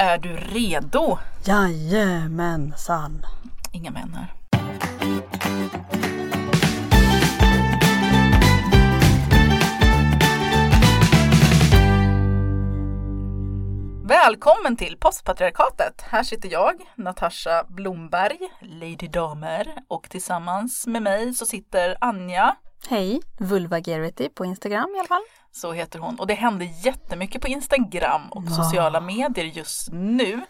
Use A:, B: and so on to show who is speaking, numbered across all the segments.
A: Är du redo?
B: Jajamensan.
A: Inga män här. Välkommen till Postpatriarkatet. Här sitter jag, Natasha Blomberg, Lady Damer och tillsammans med mig så sitter Anja.
B: Hej, Vulvagerity på Instagram i alla fall.
A: Så heter hon och det händer jättemycket på Instagram och
B: Ja.
A: sociala medier just nu.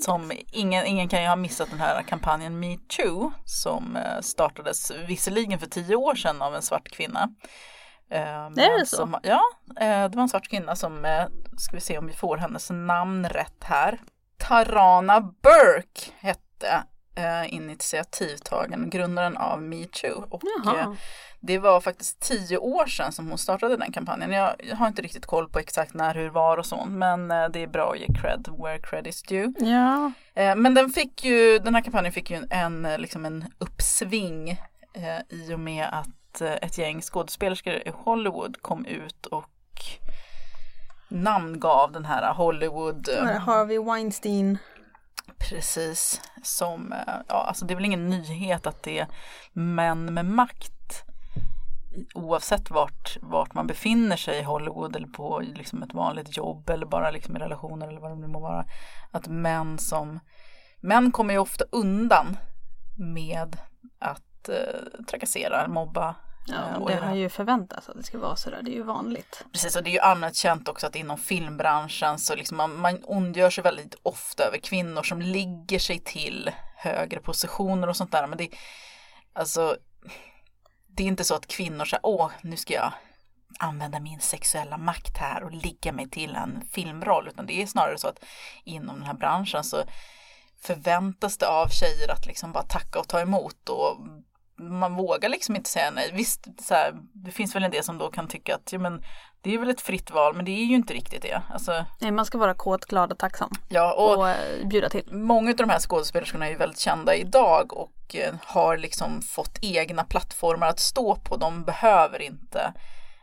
A: Som ingen, ingen kan ju ha missat den här kampanjen metoo som eh, startades visserligen för tio år sedan av en svart kvinna. Eh, men
B: det så?
A: Som, ja, eh, det var en svart kvinna som, ska vi se om vi får hennes namn rätt här. Tarana Burke hette initiativtagaren, grundaren av metoo. Och
B: Jaha.
A: Det var faktiskt tio år sedan som hon startade den kampanjen. Jag, jag har inte riktigt koll på exakt när, hur, var och så. Men eh, det är bra att ge cred where cred is due.
B: Ja,
A: Eh, men den fick ju, den här kampanjen fick ju en, liksom en uppsving eh, i och med att ett gäng skådespelerskor i Hollywood kom ut och namngav den här Hollywood.
B: Harvey Weinstein.
A: Precis, som, ja alltså det är väl ingen nyhet att det är män med makt oavsett vart, vart man befinner sig i Hollywood eller på liksom ett vanligt jobb eller bara liksom i relationer eller vad det nu må vara. Att män som, män kommer ju ofta undan med att eh, trakassera, mobba.
B: Ja,
A: eh,
B: det har ju förväntats att det ska vara sådär. Det är ju vanligt.
A: Precis, och det är ju allmänt känt också att inom filmbranschen så liksom man, man ondgör sig väldigt ofta över kvinnor som ligger sig till högre positioner och sånt där. Men det, alltså, det är inte så att kvinnor säger åh, nu ska jag använda min sexuella makt här och ligga mig till en filmroll. Utan det är snarare så att inom den här branschen så förväntas det av tjejer att liksom bara tacka och ta emot och man vågar liksom inte säga nej. Visst, så här, det finns väl en del som då kan tycka att ja, men, det är väl ett fritt val, men det är ju inte riktigt det. Alltså,
B: Nej, man ska vara kåt, glad och tacksam.
A: ja, och,
B: Och, eh, bjuda till.
A: Många av de här skådespelerskorna är ju väldigt kända idag och eh, har liksom fått egna plattformar att stå på. De behöver inte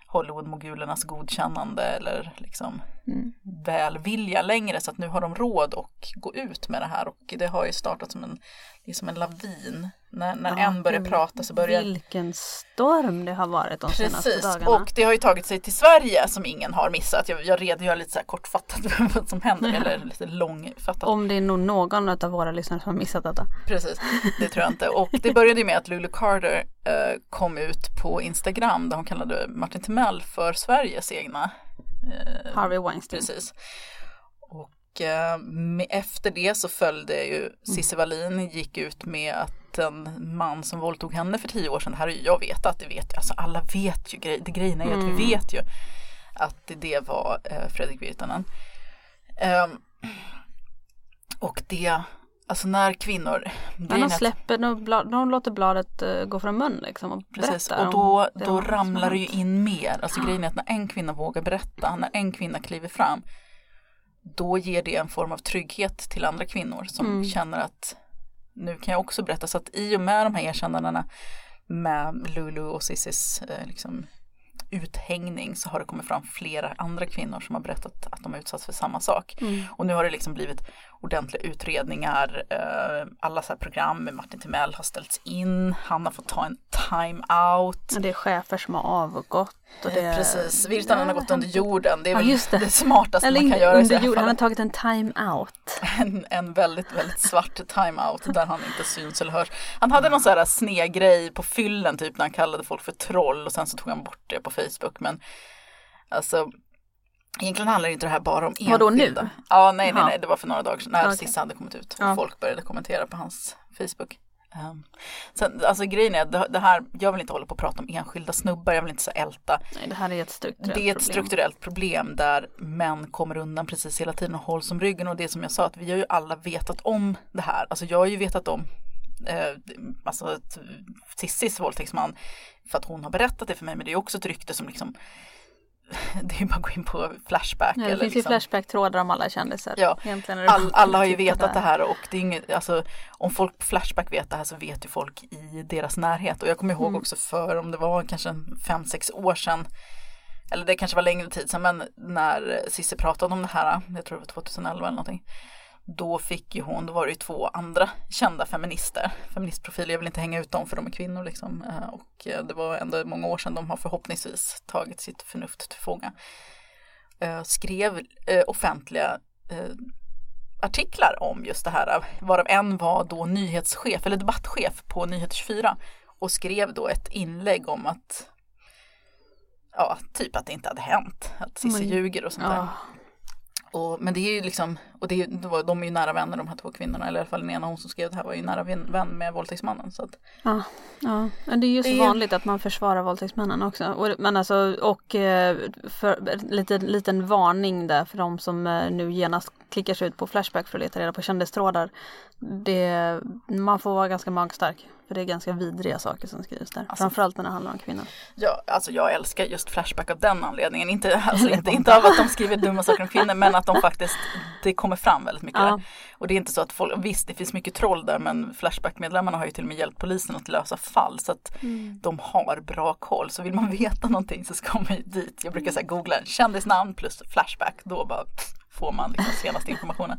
A: Hollywood-mogulernas godkännande eller liksom
B: Mm.
A: välvilja längre så att nu har de råd att gå ut med det här och det har ju startat som en, det är som en lavin. När, när
B: Ja,
A: en börjar prata så börjar
B: Vilken storm det har varit de senaste
A: Precis,
B: dagarna.
A: och det har ju tagit sig till Sverige som ingen har missat. Jag, jag redogör lite så här kortfattat för vad som händer,
B: Ja.
A: eller lite långfattat.
B: Om det är nog någon av våra lyssnare som har missat detta.
A: Precis, det tror jag inte. Och det började ju med att Lulu Carter eh, kom ut på Instagram där hon kallade Martin Timell för Sveriges egna. Eh,
B: Harvey Weinstein.
A: Precis. Och eh, med, efter det så följde ju Cissi Wallin gick ut med att en man som våldtog henne för tio år sedan, det här är ju jag vet att det vet, alltså alla vet ju, grej, det grejen är ju att
B: Mm.
A: vi vet ju att det var eh, Fredrik Virtanen. Ehm, och det, alltså när kvinnor,
B: Men de släpper, de, låter bladet eh, gå från mun liksom och
A: Precis, och då,
B: det
A: då ramlar det ju in mer. Alltså grejen är att när en kvinna vågar berätta, när en kvinna kliver fram, då ger det en form av trygghet till andra kvinnor som
B: Mm.
A: känner att nu kan jag också berätta. Så att i och med de här erkännandena med Lulu och Cissis eh, liksom, uthängning så har det kommit fram flera andra kvinnor som har berättat att de har utsatts för samma sak.
B: Mm.
A: Och nu har det liksom blivit ordentliga utredningar. Eh, alla så här program med Martin Timell har ställts in. Han har fått ta en time-out.
B: Det är chefer som har avgått. Och det.
A: Precis, Virtanen har gått under jorden. Det är
B: Ja,
A: väl
B: just det.
A: det. smartaste
B: Eller
A: man kan göra
B: under jorden, han har tagit en time-out.
A: En, en väldigt, väldigt svart time-out där han inte syns eller hörs. Han hade någon sån här snegrej på fyllen typ när han kallade folk för troll och sen så tog han bort det på Facebook. Men alltså Egentligen handlar inte det här bara om enskilda.
B: Vadå, nu?
A: Ja, nej, nej, nej, det var för några dagar sedan när
B: Okej.
A: Sissa hade kommit ut och
B: Ja.
A: folk började kommentera på hans Facebook. Um, sen, alltså grejen är att det, det här, jag vill inte hålla på och prata om enskilda snubbar, jag vill inte så älta.
B: Nej, det här är ett strukturellt
A: Det är ett
B: problem.
A: strukturellt problem där män kommer undan precis hela tiden och hålls om ryggen och det som jag sa att vi har ju alla vetat om det här. Alltså jag har ju vetat om eh, alltså Cissis våldtäktsman för att hon har berättat det för mig men det är också ett rykte som liksom det är ju bara att gå in på Flashback.
B: Ja, det
A: eller
B: finns ju
A: liksom,
B: Flashback-trådar om alla kändisar.
A: Ja, all, alla har ju
B: titta
A: vetat det här och det är inget, alltså om folk på Flashback vet det här så vet ju folk i deras närhet och jag kommer ihåg
B: Mm.
A: också för om det var kanske en fem, sex år sedan eller det kanske var längre tid sedan, men när Cissi pratade om det här, jag tror det var 2011 eller någonting, då fick ju hon, då var det ju två andra kända feminister, feministprofiler, jag vill inte hänga ut dem för de är kvinnor liksom, eh, och eh, det var ändå många år sedan de har förhoppningsvis tagit sitt förnuft till fånga. Eh, skrev offentliga artiklar om just det här, varav en var då nyhetschef eller debattchef på Nyheter 24 och skrev då ett inlägg om att ja, typ att det inte hade hänt, att Cissi ljuger och sånt där. Och, men det är ju liksom, och det är, de är ju nära vänner de här två kvinnorna, eller i alla fall den ena hon som skrev det här var ju nära vän med våldtäktsmannen. Så att,
B: ja, ja, men det är ju så det... vanligt att man försvarar våldtäktsmännen också. Och, men alltså, och eh, för, lite, liten varning där för de som eh, nu genast klickar sig ut på Flashback för att leta reda på kändistrådar. Det, man får vara ganska magstark. För det är ganska vidriga saker som skrivs där. Alltså, Framförallt när det handlar om kvinnor.
A: Ja, alltså jag älskar just Flashback av den anledningen. Inte, alltså, inte, inte av att de skriver dumma saker om kvinnor men att de faktiskt, det kommer fram väldigt mycket ja. där. Och det är inte så att folk, visst det finns mycket troll där men Flashback-medlemmarna har ju till och med hjälpt polisen att lösa fall. Så att mm. de har bra koll. Så vill man veta någonting så ska man ju dit. Jag brukar säga googla kändisnamn plus Flashback. Då bara pff, får man liksom senaste informationen.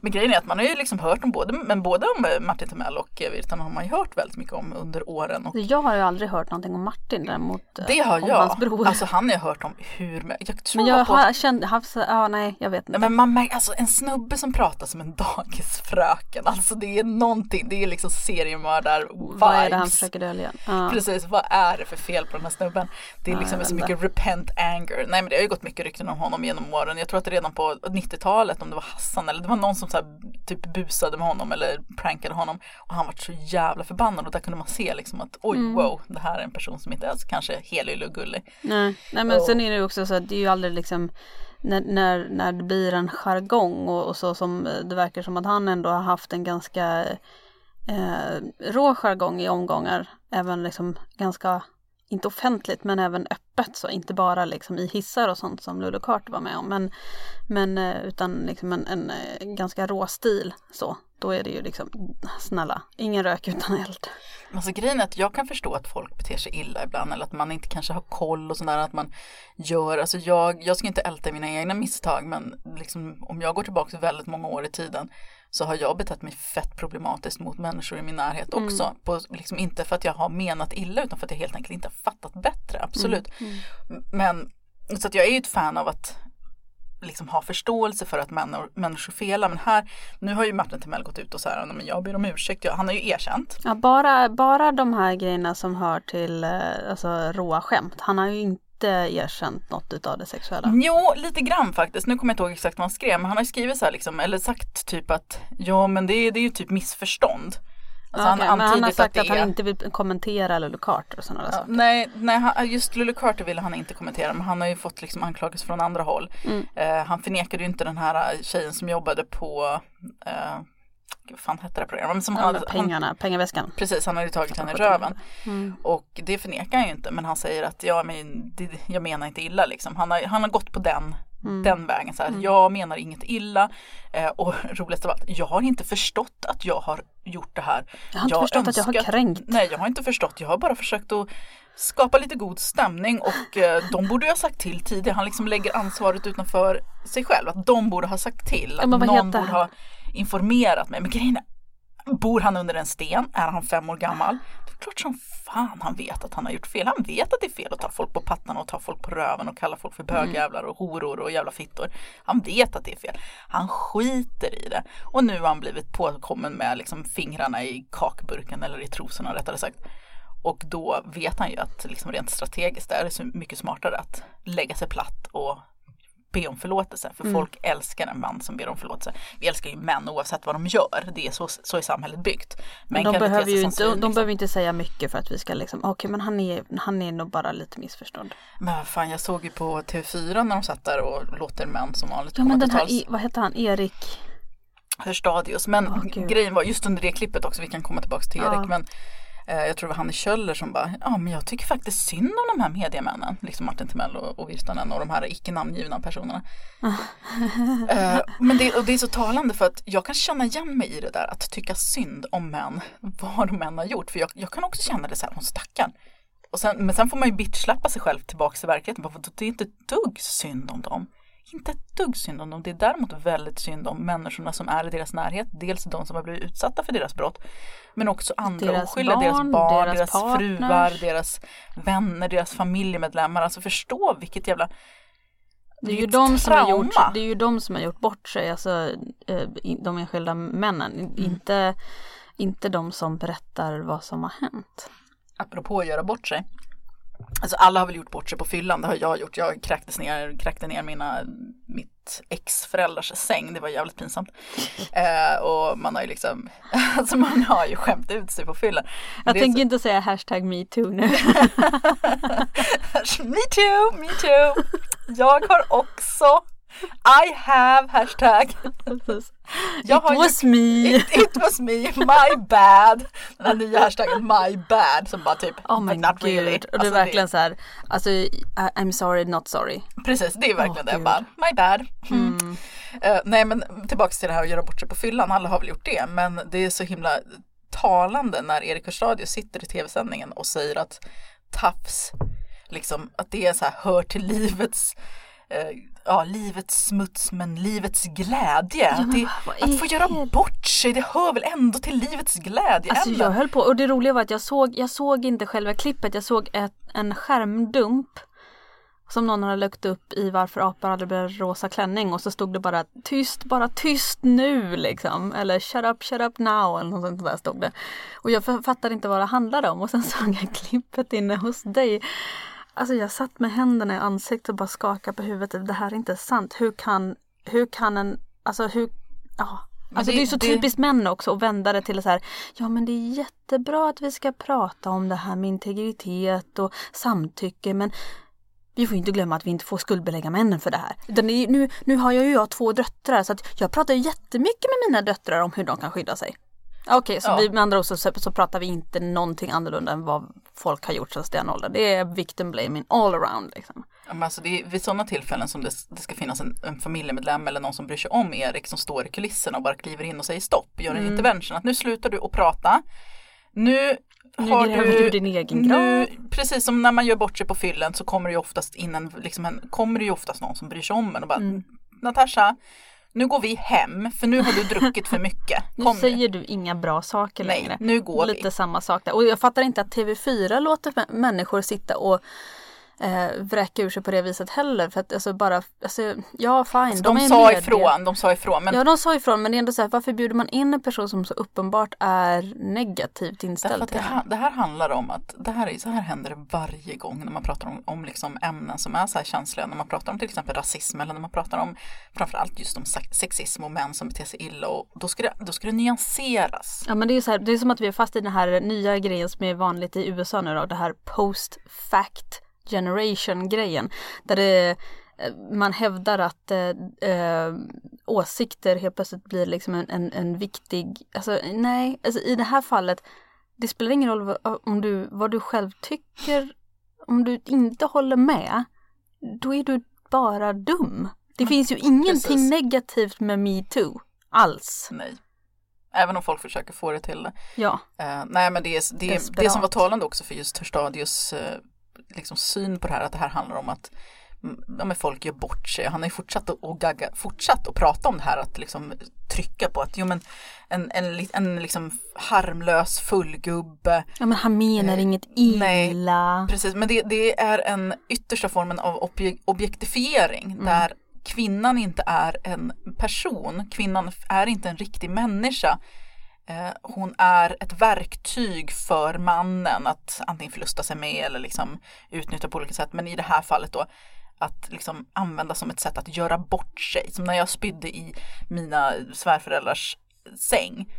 A: Men grejen är att man har ju liksom hört om både, men både om eh, Martin Timell och eh, Virtanen har man ju hört väldigt mycket om under åren. Och...
B: Jag har ju aldrig hört någonting om Martin däremot.
A: Eh, det har jag. Hans bror. Alltså han har jag hört om hur Jag
B: tror men jag på... har känt, haft, ja nej jag vet inte.
A: Men man märker, alltså en snubbe som pratar som en dagisfröken. Alltså det är någonting, det är liksom seriemördar vibes.
B: Vad är det han försöker dölja?
A: Ja. Precis, vad är det för fel på den här snubben? Det är liksom ja, så mycket repent anger. Nej men det har ju gått mycket rykten om honom genom åren. Jag tror att det redan på 90-talet, om det var Hassan eller det var någon som så här, typ busade med honom eller prankade honom och han var så jävla förbannad och där kunde man se liksom att oj mm. wow det här är en person som inte är kanske helylle och gullig.
B: Nej, Nej men och, sen är det ju också så att det är ju aldrig liksom när, när, när det blir en jargong och, och så som det verkar som att han ändå har haft en ganska eh, rå jargong i omgångar, även liksom ganska inte offentligt men även öppet så inte bara liksom i hissar och sånt som Lulu Carter var med om men, men eh, utan liksom en, en, eh, ganska rå stil så då är det ju liksom snälla ingen rök utan eld.
A: Alltså grejen är att jag kan förstå att folk beter sig illa ibland eller att man inte kanske har koll och sådär att man gör, alltså jag, jag ska inte älta mina egna misstag men liksom om jag går tillbaka väldigt många år i tiden så har jag betett mig fett problematiskt mot människor i min närhet mm. också. På, liksom inte för att jag har menat illa utan för att jag helt enkelt inte har fattat bättre, absolut. Mm. Mm. Men så att jag är ju ett fan av att liksom ha förståelse för att människor, människor felar. Men här, nu har ju Martin Timell gått ut och så här, men jag ber om ursäkt. han har ju erkänt.
B: Ja, bara, bara de här grejerna som hör till eh, alltså, råa skämt. Han har ju inte erkänt något utav det sexuella?
A: Jo, lite grann faktiskt. Nu kommer jag inte ihåg exakt vad han skrev, men han har skrivit så här liksom, eller sagt typ att ja, men det är, det är ju typ missförstånd.
B: Alltså okay, han, men han har sagt att, att han är... inte vill kommentera Lulu Carter och sådana ja, saker.
A: Nej, nej, just Lulu Carter ville han inte kommentera men han har ju fått liksom anklagelser från andra håll. Mm. Uh, han förnekade ju inte den här tjejen som jobbade på uh, vad fan hette det programmet?
B: Som ja, hade, pengarna, han, pengaväskan.
A: Precis, han hade ju tagit henne i röven. Mm. Och det förnekar han ju inte men han säger att ja, men det, jag menar inte illa liksom. Han har, han har gått på den Mm. Den vägen så här, mm. jag menar inget illa eh, och roligast av allt, jag har inte förstått att jag har gjort det här.
B: Jag har inte jag förstått önskat, att jag har kränkt.
A: Nej, jag har inte förstått, jag har bara försökt att skapa lite god stämning och eh, de borde ha sagt till tidigare. Han liksom lägger ansvaret utanför sig själv, att de borde ha sagt till, att någon borde ha informerat mig. Men grejen är, Bor han under en sten? Är han fem år gammal? Det är klart som fan han vet att han har gjort fel. Han vet att det är fel att ta folk på pattarna och ta folk på röven och kalla folk för bögjävlar och horor och jävla fittor. Han vet att det är fel. Han skiter i det. Och nu har han blivit påkommen med liksom fingrarna i kakburken eller i trosorna rättare sagt. Och då vet han ju att liksom rent strategiskt är det så mycket smartare att lägga sig platt och be om förlåtelse. För mm. folk älskar en man som ber om förlåtelse. Vi älskar ju män oavsett vad de gör. Det är så, så är samhället byggt.
B: Men de behöver ju inte, de liksom. behöver inte säga mycket för att vi ska liksom, okej okay, men han är, han är nog bara lite missförstådd.
A: Men fan jag såg ju på TV4 när de satt där och låter män som vanligt
B: ja, men den här, tals. Vad heter han, Erik?
A: Hörstadius. Men oh, grejen var just under det klippet också, vi kan komma tillbaka till Erik. Ja. Men jag tror det var Hanne Kjöller som bara, ja men jag tycker faktiskt synd om de här mediemännen, liksom Martin Timell och, och Virtanen och de här icke namngivna personerna. uh, men det, och det är så talande för att jag kan känna igen mig i det där att tycka synd om män, vad de än har gjort. För jag, jag kan också känna det så här, hon stackaren. och sen, men sen får man ju bitchsläppa sig själv tillbaka till verkligheten. Bara för det är inte ett dugg synd om dem. Inte ett dugg synd om dem. Det är däremot väldigt synd om människorna som är i deras närhet. Dels de som har blivit utsatta för deras brott. Men också andra
B: Deras
A: oskyldiga.
B: barn,
A: deras barn,
B: deras
A: deras,
B: partners.
A: fruar, deras vänner, deras familjemedlemmar. Alltså förstå vilket jävla
B: Det är ju de som har gjort,
A: trauma.
B: det är ju de som har gjort bort sig, alltså eh, de enskilda männen,
A: Mm.
B: inte, inte de som berättar vad som har hänt.
A: apropå att göra bort sig. Alltså alla har väl gjort bort sig på fyllan, det har jag gjort. Jag kräktes ner, kräkte ner mina, mitt ex-föräldrars säng, det var jävligt pinsamt. Eh, och man har ju liksom, alltså man har ju skämt ut sig på fyllan.
B: Jag tänker
A: så-
B: inte säga hashtag metoo nu.
A: me too, me too. Jag har också, I have hashtag. Jag
B: It was
A: gjort-
B: me.
A: It, it was me, my bad. Den nya hashtaggen my bad som bara typ,
B: Oh my
A: not
B: gud.
A: really.
B: Och det är
A: Alltså,
B: verkligen så här, alltså I'm sorry not sorry.
A: Precis, det är verkligen
B: Åh,
A: det.
B: Gud.
A: Bara, my bad. Mm. Eh, nej men tillbaks till det här att göra bort sig på fyllan. Alla har väl gjort det. Men det är så himla talande när Erik Hörstadius sitter i tv-sändningen och säger att tafs, liksom att det är så här, hör till livets Ja, livets smuts men livets glädje. att, det, att få göra bort sig, det hör väl ändå till livets glädje.
B: Alltså jag höll på, och det roliga var att jag såg, jag såg inte själva klippet, jag såg ett, en skärmdump som någon hade lagt upp i varför apor aldrig blir rosa klänning och så stod det bara tyst, bara tyst nu liksom. Eller shut up, shut up now eller något sånt där stod det. Och jag fa- fattade inte vad det handlade om och sen såg jag klippet inne hos dig. Alltså jag satt med händerna i ansiktet och bara skakade på huvudet. Det här är inte sant. Hur kan, hur kan en, alltså hur, ja. Alltså det,
A: det-
B: är så
A: det-
B: typiskt män också att vända det till så här, ja men det är jättebra att vi ska prata om det här med integritet och samtycke men vi får inte glömma att vi inte får skuldbelägga männen för det här. Är, nu, nu har jag ju jag två döttrar så att jag pratar jättemycket med mina döttrar om hur de kan skydda sig. Okej, så
A: Ja.
B: vi, med andra ord så, så pratar vi inte någonting annorlunda än vad folk har gjort sedan stenåldern. Det är victim blaming all around liksom.
A: Ja, men alltså det är vid sådana tillfällen som det, det ska finnas en, en familjemedlem eller någon som bryr sig om Erik som står i kulisserna och bara kliver in och säger stopp, gör en
B: Mm.
A: intervention. Att nu slutar du att prata. Nu
B: Nu
A: har du,
B: du din egen
A: nu,
B: grav.
A: precis som när man gör bort sig på fyllen så kommer det ju oftast in en, liksom en, kommer det ju oftast någon som bryr sig om en och bara
B: Mm.
A: Natasha, nu går vi hem för nu har du druckit för mycket.
B: Nu
A: Kom
B: säger du inga bra saker
A: Nej,
B: längre.
A: nu går vi.
B: Lite samma sak där. Och jag fattar inte att TV4 låter mä- människor sitta och eh, vräka ur sig på det viset heller. För att alltså bara, alltså, ja fine.
A: Alltså,
B: de
A: de sa ifrån, de sa ifrån. Men
B: Ja de sa ifrån men det är ändå så här, varför bjuder man in en person som så uppenbart är negativt inställd till
A: det,
B: här?
A: det här handlar om att det här är, så här händer det varje gång när man pratar om, om liksom ämnen som är så här känsliga. När man pratar om till exempel rasism eller när man pratar om framförallt just om sex- sexism och män som beter sig illa. Och då, ska det, då ska det nyanseras.
B: Ja men det är så här, det är som att vi är fast i den här nya grejen som är vanligt i USA nu då, det här post fact generation grejen. Där det, eh, man hävdar att eh, eh, åsikter helt plötsligt blir liksom en, en, en viktig, alltså nej, alltså i det här fallet, det spelar ingen roll vad, om du, vad du själv tycker, om du inte håller med, då är du bara dum. Det finns ju ingenting
A: precis.
B: negativt med metoo, alls.
A: Nej. Även om folk försöker få det till det.
B: Ja.
A: Eh, nej men det, är, det,
B: Desperat.
A: det som var talande också för just Hörstadius eh, liksom syn på det här, att det här handlar om att mm, ja, men folk gör bort sig. Han har ju fortsatt att, gagga, fortsatt att prata om det här, att liksom trycka på att jo, men en, en, en liksom harmlös fullgubbe
B: Ja men han menar
A: Eh,
B: inget
A: nej.
B: illa.
A: Precis, men det, det är en yttersta formen av obje, objektifiering
B: Mm.
A: där kvinnan inte är en person, kvinnan är inte en riktig människa. Eh, hon är ett verktyg för mannen att antingen förlusta sig med eller liksom utnyttja på olika sätt. Men i det här fallet då att liksom använda som ett sätt att göra bort sig. Som när jag spydde i mina svärföräldrars säng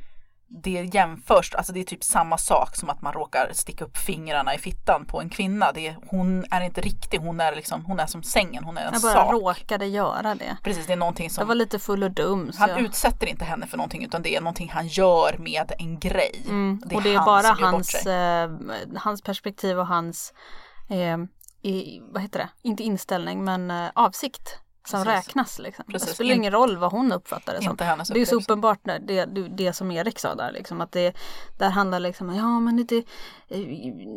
A: det jämförs, alltså det är typ samma sak som att man råkar sticka upp fingrarna i fittan på en kvinna. Det är, hon är inte riktig, hon är liksom, hon är som sängen, hon är en
B: Jag bara
A: sak.
B: råkade göra det.
A: Precis, det är någonting
B: Jag
A: som,
B: var lite full och dum.
A: Han
B: jag...
A: utsätter inte henne för någonting utan det är någonting han gör med en grej.
B: mm. och det är
A: han
B: bara hans, eh, hans perspektiv och hans, eh, i, vad heter det, inte inställning men eh, avsikt. Som
A: Precis.
B: räknas. Liksom. Det spelar
A: In-
B: ingen roll vad hon uppfattar det som. Det är så uppenbart när det, det, det som Erik sa där, liksom, att det där handlar liksom om, ja men lite eh,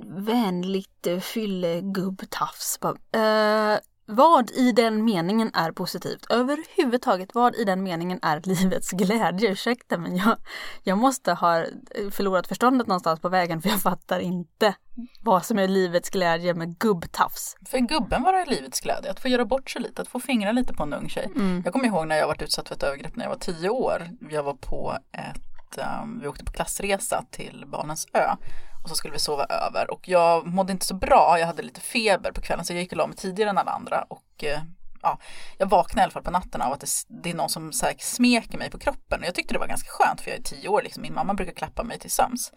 B: vänligt eh, fyllegubbtafs. Bara, Eh, vad i den meningen är positivt? Överhuvudtaget, vad i den meningen är livets glädje? Ursäkta men jag, jag måste ha eh, förlorat förståndet någonstans på vägen för jag fattar inte vad som är livets glädje med gubbtafs.
A: För gubben var det livets glädje, att få göra bort sig lite, att få fingra lite på en ung tjej. Jag kommer ihåg när jag varit utsatt för ett övergrepp när jag var tio år. Jag var på ett, um, vi åkte på klassresa till Barnens ö och så skulle vi sova över och jag mådde inte så bra, jag hade lite feber på kvällen så jag gick och la mig tidigare än alla andra och eh, ja, jag vaknade i alla fall på natten av att det, det är någon som så här, smeker mig på kroppen och jag tyckte det var ganska skönt för jag är tio år, liksom. min mamma brukar klappa mig till sömns.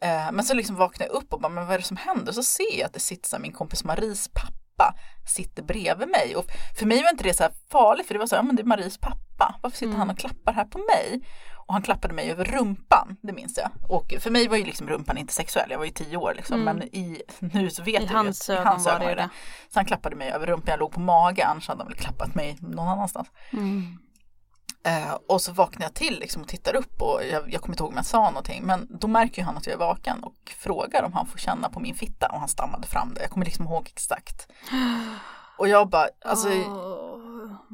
A: Eh, men så liksom vaknar jag upp och bara, men vad är det som händer? Så ser jag att det sitter så här, min kompis Maries pappa sitter bredvid mig. Och för mig var inte det så här farligt, för det var så här, ja men det är Maries pappa. Varför sitter han och klappar här på mig? Och han klappade mig över rumpan, det minns jag. Och för mig var ju liksom rumpan inte sexuell, jag var ju tio år liksom. Men i, nu så vet
B: I
A: jag
B: hans
A: att,
B: ögon var det det.
A: Så han klappade mig över rumpan, jag låg på mage, annars hade han väl klappat mig någon annanstans. Eh, och så vaknar jag till liksom och tittar upp och jag, jag kommer inte ihåg om jag sa någonting men då märker ju han att jag är vaken och frågar om han får känna på min fitta och han stammade fram det. Jag kommer liksom ihåg exakt. Och jag bara, alltså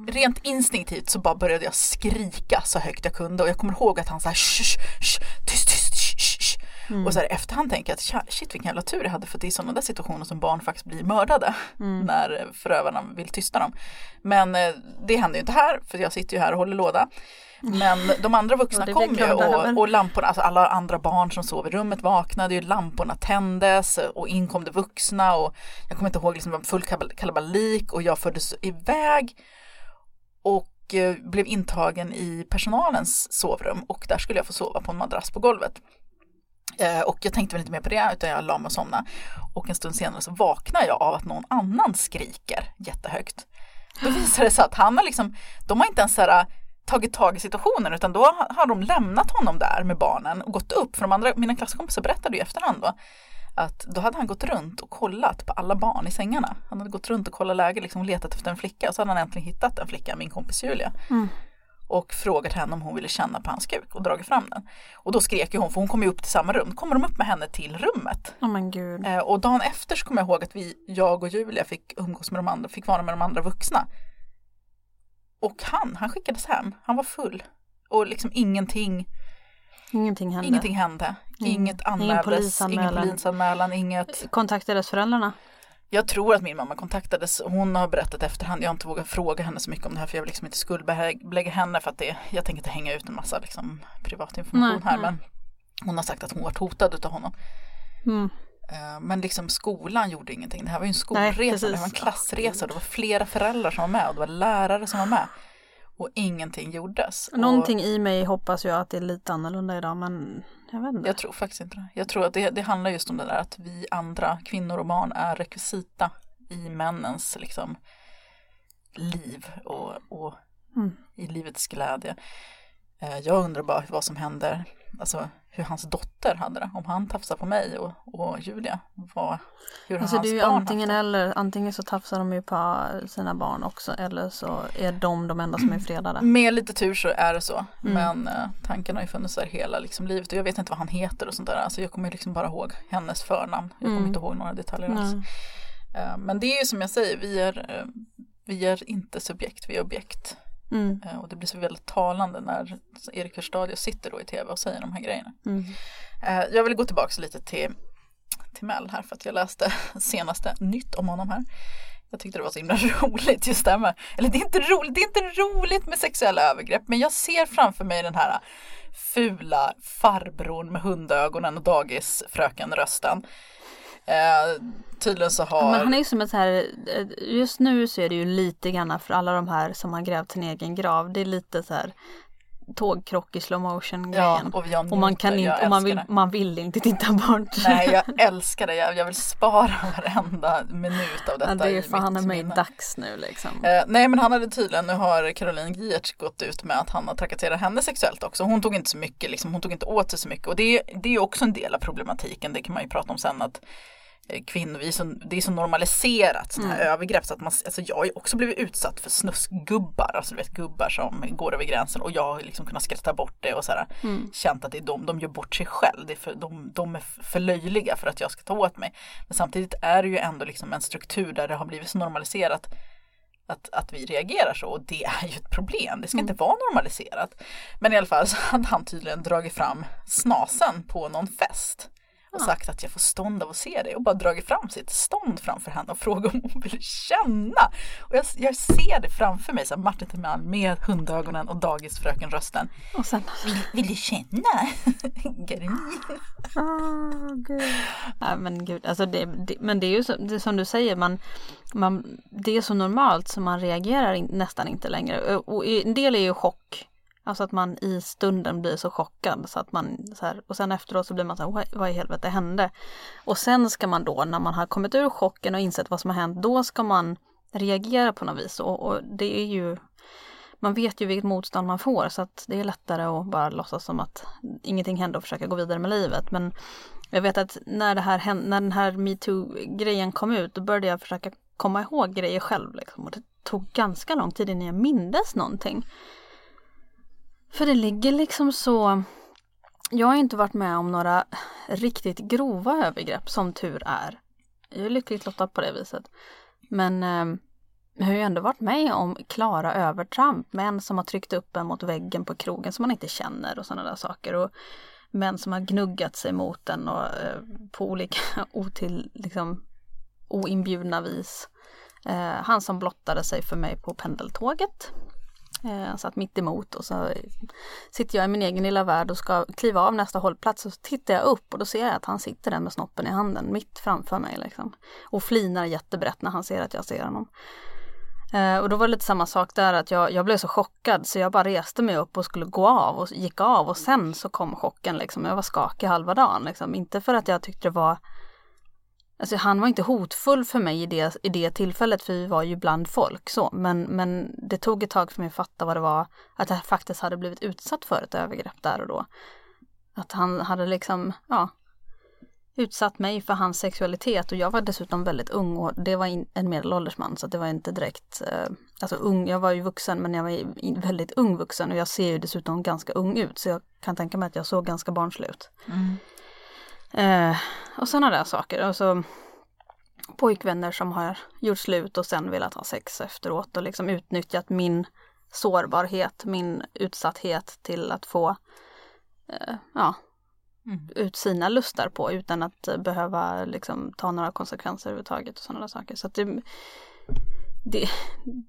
A: rent instinktivt så bara började jag skrika så högt jag kunde och jag kommer ihåg att han så här "Shh, shh, tyst, tyst, shh, shh." Och så här efterhand tänker jag att "Tja, shit vilken jävla tur jag hade för det är i sådana där situationer som barn faktiskt blir mördade när förövarna vill tysta dem. Men eh, det händer ju inte här för jag sitter ju här och håller låda. Men de andra vuxna
B: Ja,
A: kom ju och, och lamporna, alltså alla andra barn som sov i rummet vaknade ju, lamporna tändes och in kom det vuxna och jag kommer inte ihåg, liksom, det var full kal- kalabalik och jag fördes iväg och eh, blev intagen i personalens sovrum och där skulle jag få sova på en madrass på golvet. Eh, och jag tänkte väl inte mer på det utan jag la mig och somnade. Och en stund senare så vaknar jag av att någon annan skriker jättehögt. Då visar det sig att han har liksom, de har inte ens så här, eh, tagit tag i situationen utan då har- de lämnat honom där med barnen och gått upp. För de andra, mina klasskompisar berättade ju efterhand då att då hade han gått runt och kollat på alla barn i sängarna. Han hade gått runt och kollat läge liksom och letat efter en flicka och så hade han äntligen hittat en flicka, min kompis Julia och frågat henne om hon ville känna på hans kuk och dragit fram den. Och då skrek ju hon, för hon kom ju upp till samma rum, kommer de upp med henne till rummet.
B: Åh men gud.
A: Eh, och dagen efter så kommer jag ihåg att vi, jag och Julia fick umgås med de andra, fick vara med de andra vuxna. Och han, han skickades hem, han var full. Och liksom ingenting,
B: Ingenting hände.
A: ingenting hände. Inget anmäldes, ingen
B: polisanmälan.
A: polisanmälan, inget.
B: Kontaktades föräldrarna?
A: Jag tror att min mamma kontaktades, hon har berättat efterhand, jag har inte vågat fråga henne så mycket om det här för jag vill liksom inte skuldbelägga henne för att det, jag tänker inte hänga ut en massa liksom, privat information
B: Nej,
A: här
B: nej.
A: men hon har sagt att hon varit hotad utav honom.
B: Mm.
A: Eh, Men liksom skolan gjorde ingenting, det här var ju en
B: Nej,
A: skolresa, det
B: precis.
A: var en klassresa, det var flera föräldrar som var med och det var lärare som var med. Och ingenting gjordes. Och
B: Någonting i mig hoppas ju att det är lite annorlunda idag men jag vet inte.
A: Jag tror faktiskt inte det. Jag tror att det, det handlar just om det där att vi andra, kvinnor och barn, är rekvisita i männens liksom, liv och, och
B: Mm.
A: i livets glädje. Eh, Jag undrar bara vad som händer, alltså hur hans dotter hade det, om han tafsar på mig och, och Julia. Vad, hur
B: Alltså
A: hans
B: det är ju
A: barn
B: antingen
A: haft det?
B: eller, antingen så tafsar de ju på sina barn också eller så är de de enda som är fredade.
A: Med lite tur så är det så.
B: Mm.
A: Men eh, tanken har ju funnits där hela liksom, livet och jag vet inte vad han heter och sånt där. Alltså, jag kommer liksom bara ihåg hennes förnamn. Jag kommer
B: Mm.
A: inte ihåg några detaljer alls. Eh, Men det är ju som jag säger, vi är, eh, vi är inte subjekt, vi är objekt.
B: Mm.
A: Eh, Och det blir så väldigt talande när Erik Verstadius sitter då i tv och säger de här grejerna.
B: Mm.
A: Eh, Jag vill gå tillbaka lite till, till Mel här för att jag läste senaste nytt om honom här. Jag tyckte det var så himla roligt just det här med, eller det är inte roligt, det är inte roligt med sexuella övergrepp men jag ser framför mig den här fula farbrorn med hundögonen och dagisfröken-rösten. Eh, tydligen så har...
B: Men han är ju som ett så här, eh, just nu så är det ju lite grann för alla de här som har grävt sin egen grav. Det är lite så här tågkrock i slow motion
A: Ja,
B: grejen.
A: och jag
B: och man kan inte, och man vill, man vill inte titta bort.
A: Nej, jag älskar det. Jag, jag vill spara varenda minut av detta
B: Ja, det är
A: i
B: fan
A: mitt
B: i mig
A: minne.
B: dags nu liksom.
A: Eh, nej men han hade tydligen, nu har Caroline Giertz gått ut med att han har trakasserat henne sexuellt också. Hon tog inte så mycket, liksom, hon tog inte åt sig så mycket och det, det är också en del av problematiken, det kan man ju prata om sen att kvinnor, vi är så, det är så normaliserat sådana här
B: Mm.
A: övergrepp så att man, alltså jag har ju också blivit utsatt för snuskgubbar, alltså du vet gubbar som går över gränsen och jag har liksom kunnat skratta bort det och så här,
B: Mm.
A: känt att det är de, de gör bort sig själv, det är för, de, de är för löjliga för att jag ska ta åt mig. Men samtidigt är det ju ändå liksom en struktur där det har blivit så normaliserat att, att vi reagerar så och det är ju ett problem. Det ska inte vara normaliserat. Men i alla fall så hade han tydligen dragit fram snasen på någon fest och sagt att jag får stånd av att se det och bara dragit fram sitt stånd framför henne och frågat om hon ville känna. Och jag, jag ser det framför mig, så Martin Timell med hundögonen och dagisfröken-rösten.
B: Och sen,
A: Vill, vill du känna? Garnin.
B: ah, gud. Nej men gud, alltså det, det, men det är ju så, det är som du säger, man, man, det är så normalt så man reagerar in, nästan inte längre. Och, och en del är ju chock. Alltså att man i stunden blir så chockad så att man så här, och sen efteråt så blir man så här, "Vad- i helvete hände? Och sen ska man då när man har kommit ur chocken och insett vad som har hänt, då ska man reagera på något vis och, och det är ju man vet ju vilket motstånd man får så att det är lättare att bara låtsas som att ingenting hände och försöka gå vidare med livet. Men jag vet att när, det här, hände, när den här metoo-grejen kom ut då började jag försöka komma ihåg grejer själv. Liksom. Och det tog ganska lång tid innan jag mindes någonting. För det ligger liksom så... Jag har inte varit med om några riktigt grova övergrepp som tur är. Jag är lyckligt lottad på det viset. Men eh, jag har ju ändå varit med om klara övertramp. Män som har tryckt upp en mot väggen på krogen som man inte känner och sådana där saker. Och män som har gnuggat sig mot den och eh, på olika otill, liksom, oinbjudna vis. Eh, han som blottade sig för mig på pendeltåget. Eh, han satt mitt emot och så sitter jag i min egen lilla värld och ska kliva av nästa hållplats och så tittar jag upp och då ser jag att han sitter där med snoppen i handen mitt framför mig liksom. Och flinar jättebrett när han ser att jag ser honom. Eh, och då var det lite samma sak där att jag, jag blev så chockad så jag bara reste mig upp och skulle gå av och gick av och sen så kom chocken liksom. Jag var skakig halva dagen liksom. Inte för att jag tyckte det var Alltså han var inte hotfull för mig i det, i det tillfället för vi var ju bland folk så. Men, men det tog ett tag för mig att fatta vad det var att jag faktiskt hade blivit utsatt för ett övergrepp där och då. Att han hade liksom, ja utsatt mig för hans sexualitet. Och jag var dessutom väldigt ung och det var in, en medelålders man så det var inte direkt, eh, alltså ung, jag var ju vuxen men jag var in- väldigt ung vuxen. Och jag ser ju dessutom ganska ung ut så jag kan tänka mig att jag såg ganska barnslig ut. Mm. Eh, och sådana där saker. Och så pojkvänner som har gjort slut och sen velat ha sex efteråt och liksom utnyttjat min sårbarhet, min utsatthet till att få eh, ja,
A: Mm.
B: ut sina lustar på utan att eh, behöva liksom ta några konsekvenser överhuvudtaget och sådana där saker. Så det, det,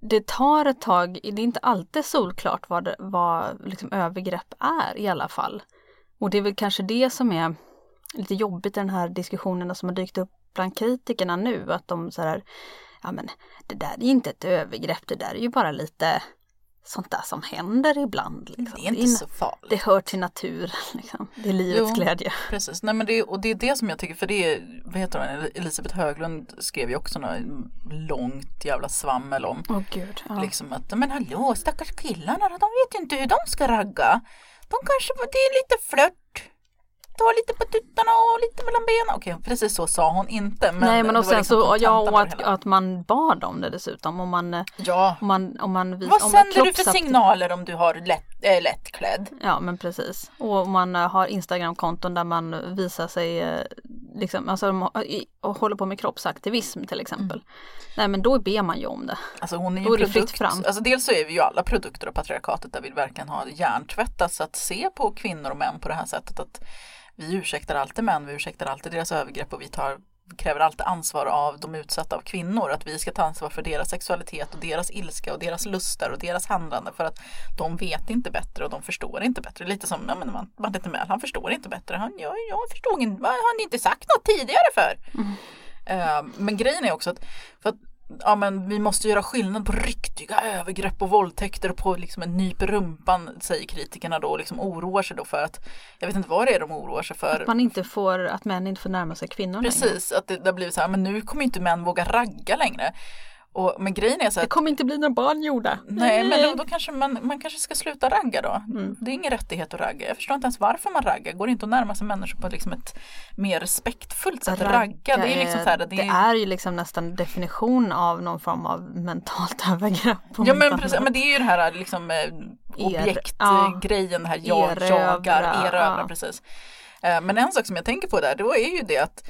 B: det tar ett tag, det är inte alltid solklart vad, det, vad liksom övergrepp är i alla fall. Och det är väl kanske det som är lite jobbigt i den här diskussionen som har dykt upp bland kritikerna nu. Att de så här, ja men det där är inte ett övergrepp, det där är ju bara lite sånt där som händer ibland. Liksom.
A: Det är inte
B: in-
A: så farligt.
B: det hör till naturen, liksom. det är livets
A: Jo.
B: glädje.
A: Precis, Nej, men det, och det är det som jag tycker, för det är, vad heter hon, Elisabeth Höglund skrev ju också något långt jävla svammel om
B: Åh gud. Ja.
A: liksom att, men hallå stackars killarna de vet ju inte hur de ska ragga. De kanske, det är lite flört. Ta lite på tuttarna och lite mellan benen. Okej, precis så sa hon inte. Men
B: Nej men och sen
A: liksom
B: så, ja och att, att man bad om det dessutom. Om man, eh,
A: Ja,
B: om man, om man vis-
A: vad
B: om
A: sänder du för signaler om du har lätt, äh, lättklädd?
B: Ja men precis. Och om man eh, har Instagramkonton där man visar sig liksom, alltså och håller på med kroppsaktivism till exempel.
A: Mm.
B: Nej men då ber man ju om det.
A: Alltså hon är ju
B: Då är det
A: produkt.
B: fram.
A: Alltså dels så är vi ju alla produkter av patriarkatet där vi verkligen har hjärntvättats att se på kvinnor och män på det här sättet. Att vi ursäktar alltid män, vi ursäktar alltid deras övergrepp och vi tar kräver alltid ansvar av de utsatta av kvinnor. Att vi ska ta ansvar för deras sexualitet och deras ilska och deras lustar och deras handlande för att de vet inte bättre och de förstår inte bättre. Lite som ja, men man, Martin Timell, han förstår inte bättre. Han, jag, jag förstod inte, vad har ni inte sagt något tidigare för? Eh, men grejen är också att, för att ja, men vi måste göra skillnad på riktiga övergrepp och våldtäkter och på liksom en nyp i rumpan säger kritikerna då och liksom oroar sig då för att jag vet inte vad det är de oroar sig för.
B: Att man inte får, att män inte får närma sig kvinnor längre.
A: Precis, att det, det har blivit så här, men nu kommer inte män våga ragga längre. Och, men grejen är så
B: Det
A: att
B: kommer inte bli några barn gjorda.
A: Nej, men då, då kanske man, man kanske ska sluta ragga då.
B: Mm.
A: Det är ingen rättighet att ragga. Jag förstår inte ens varför man raggar. Går det inte att närma sig människor på liksom ett mer respektfullt sätt? Ragga, det är liksom så här, det,
B: det är ju liksom nästan definition av någon form av mentalt övergrepp.
A: Ja men precis, men det är ju det här liksom eh,
B: ja.
A: objektgrejen, det här jag
B: Erövra,
A: jagar, erövra
B: ja.
A: precis. Eh, Men en sak som jag tänker på där, då är ju det att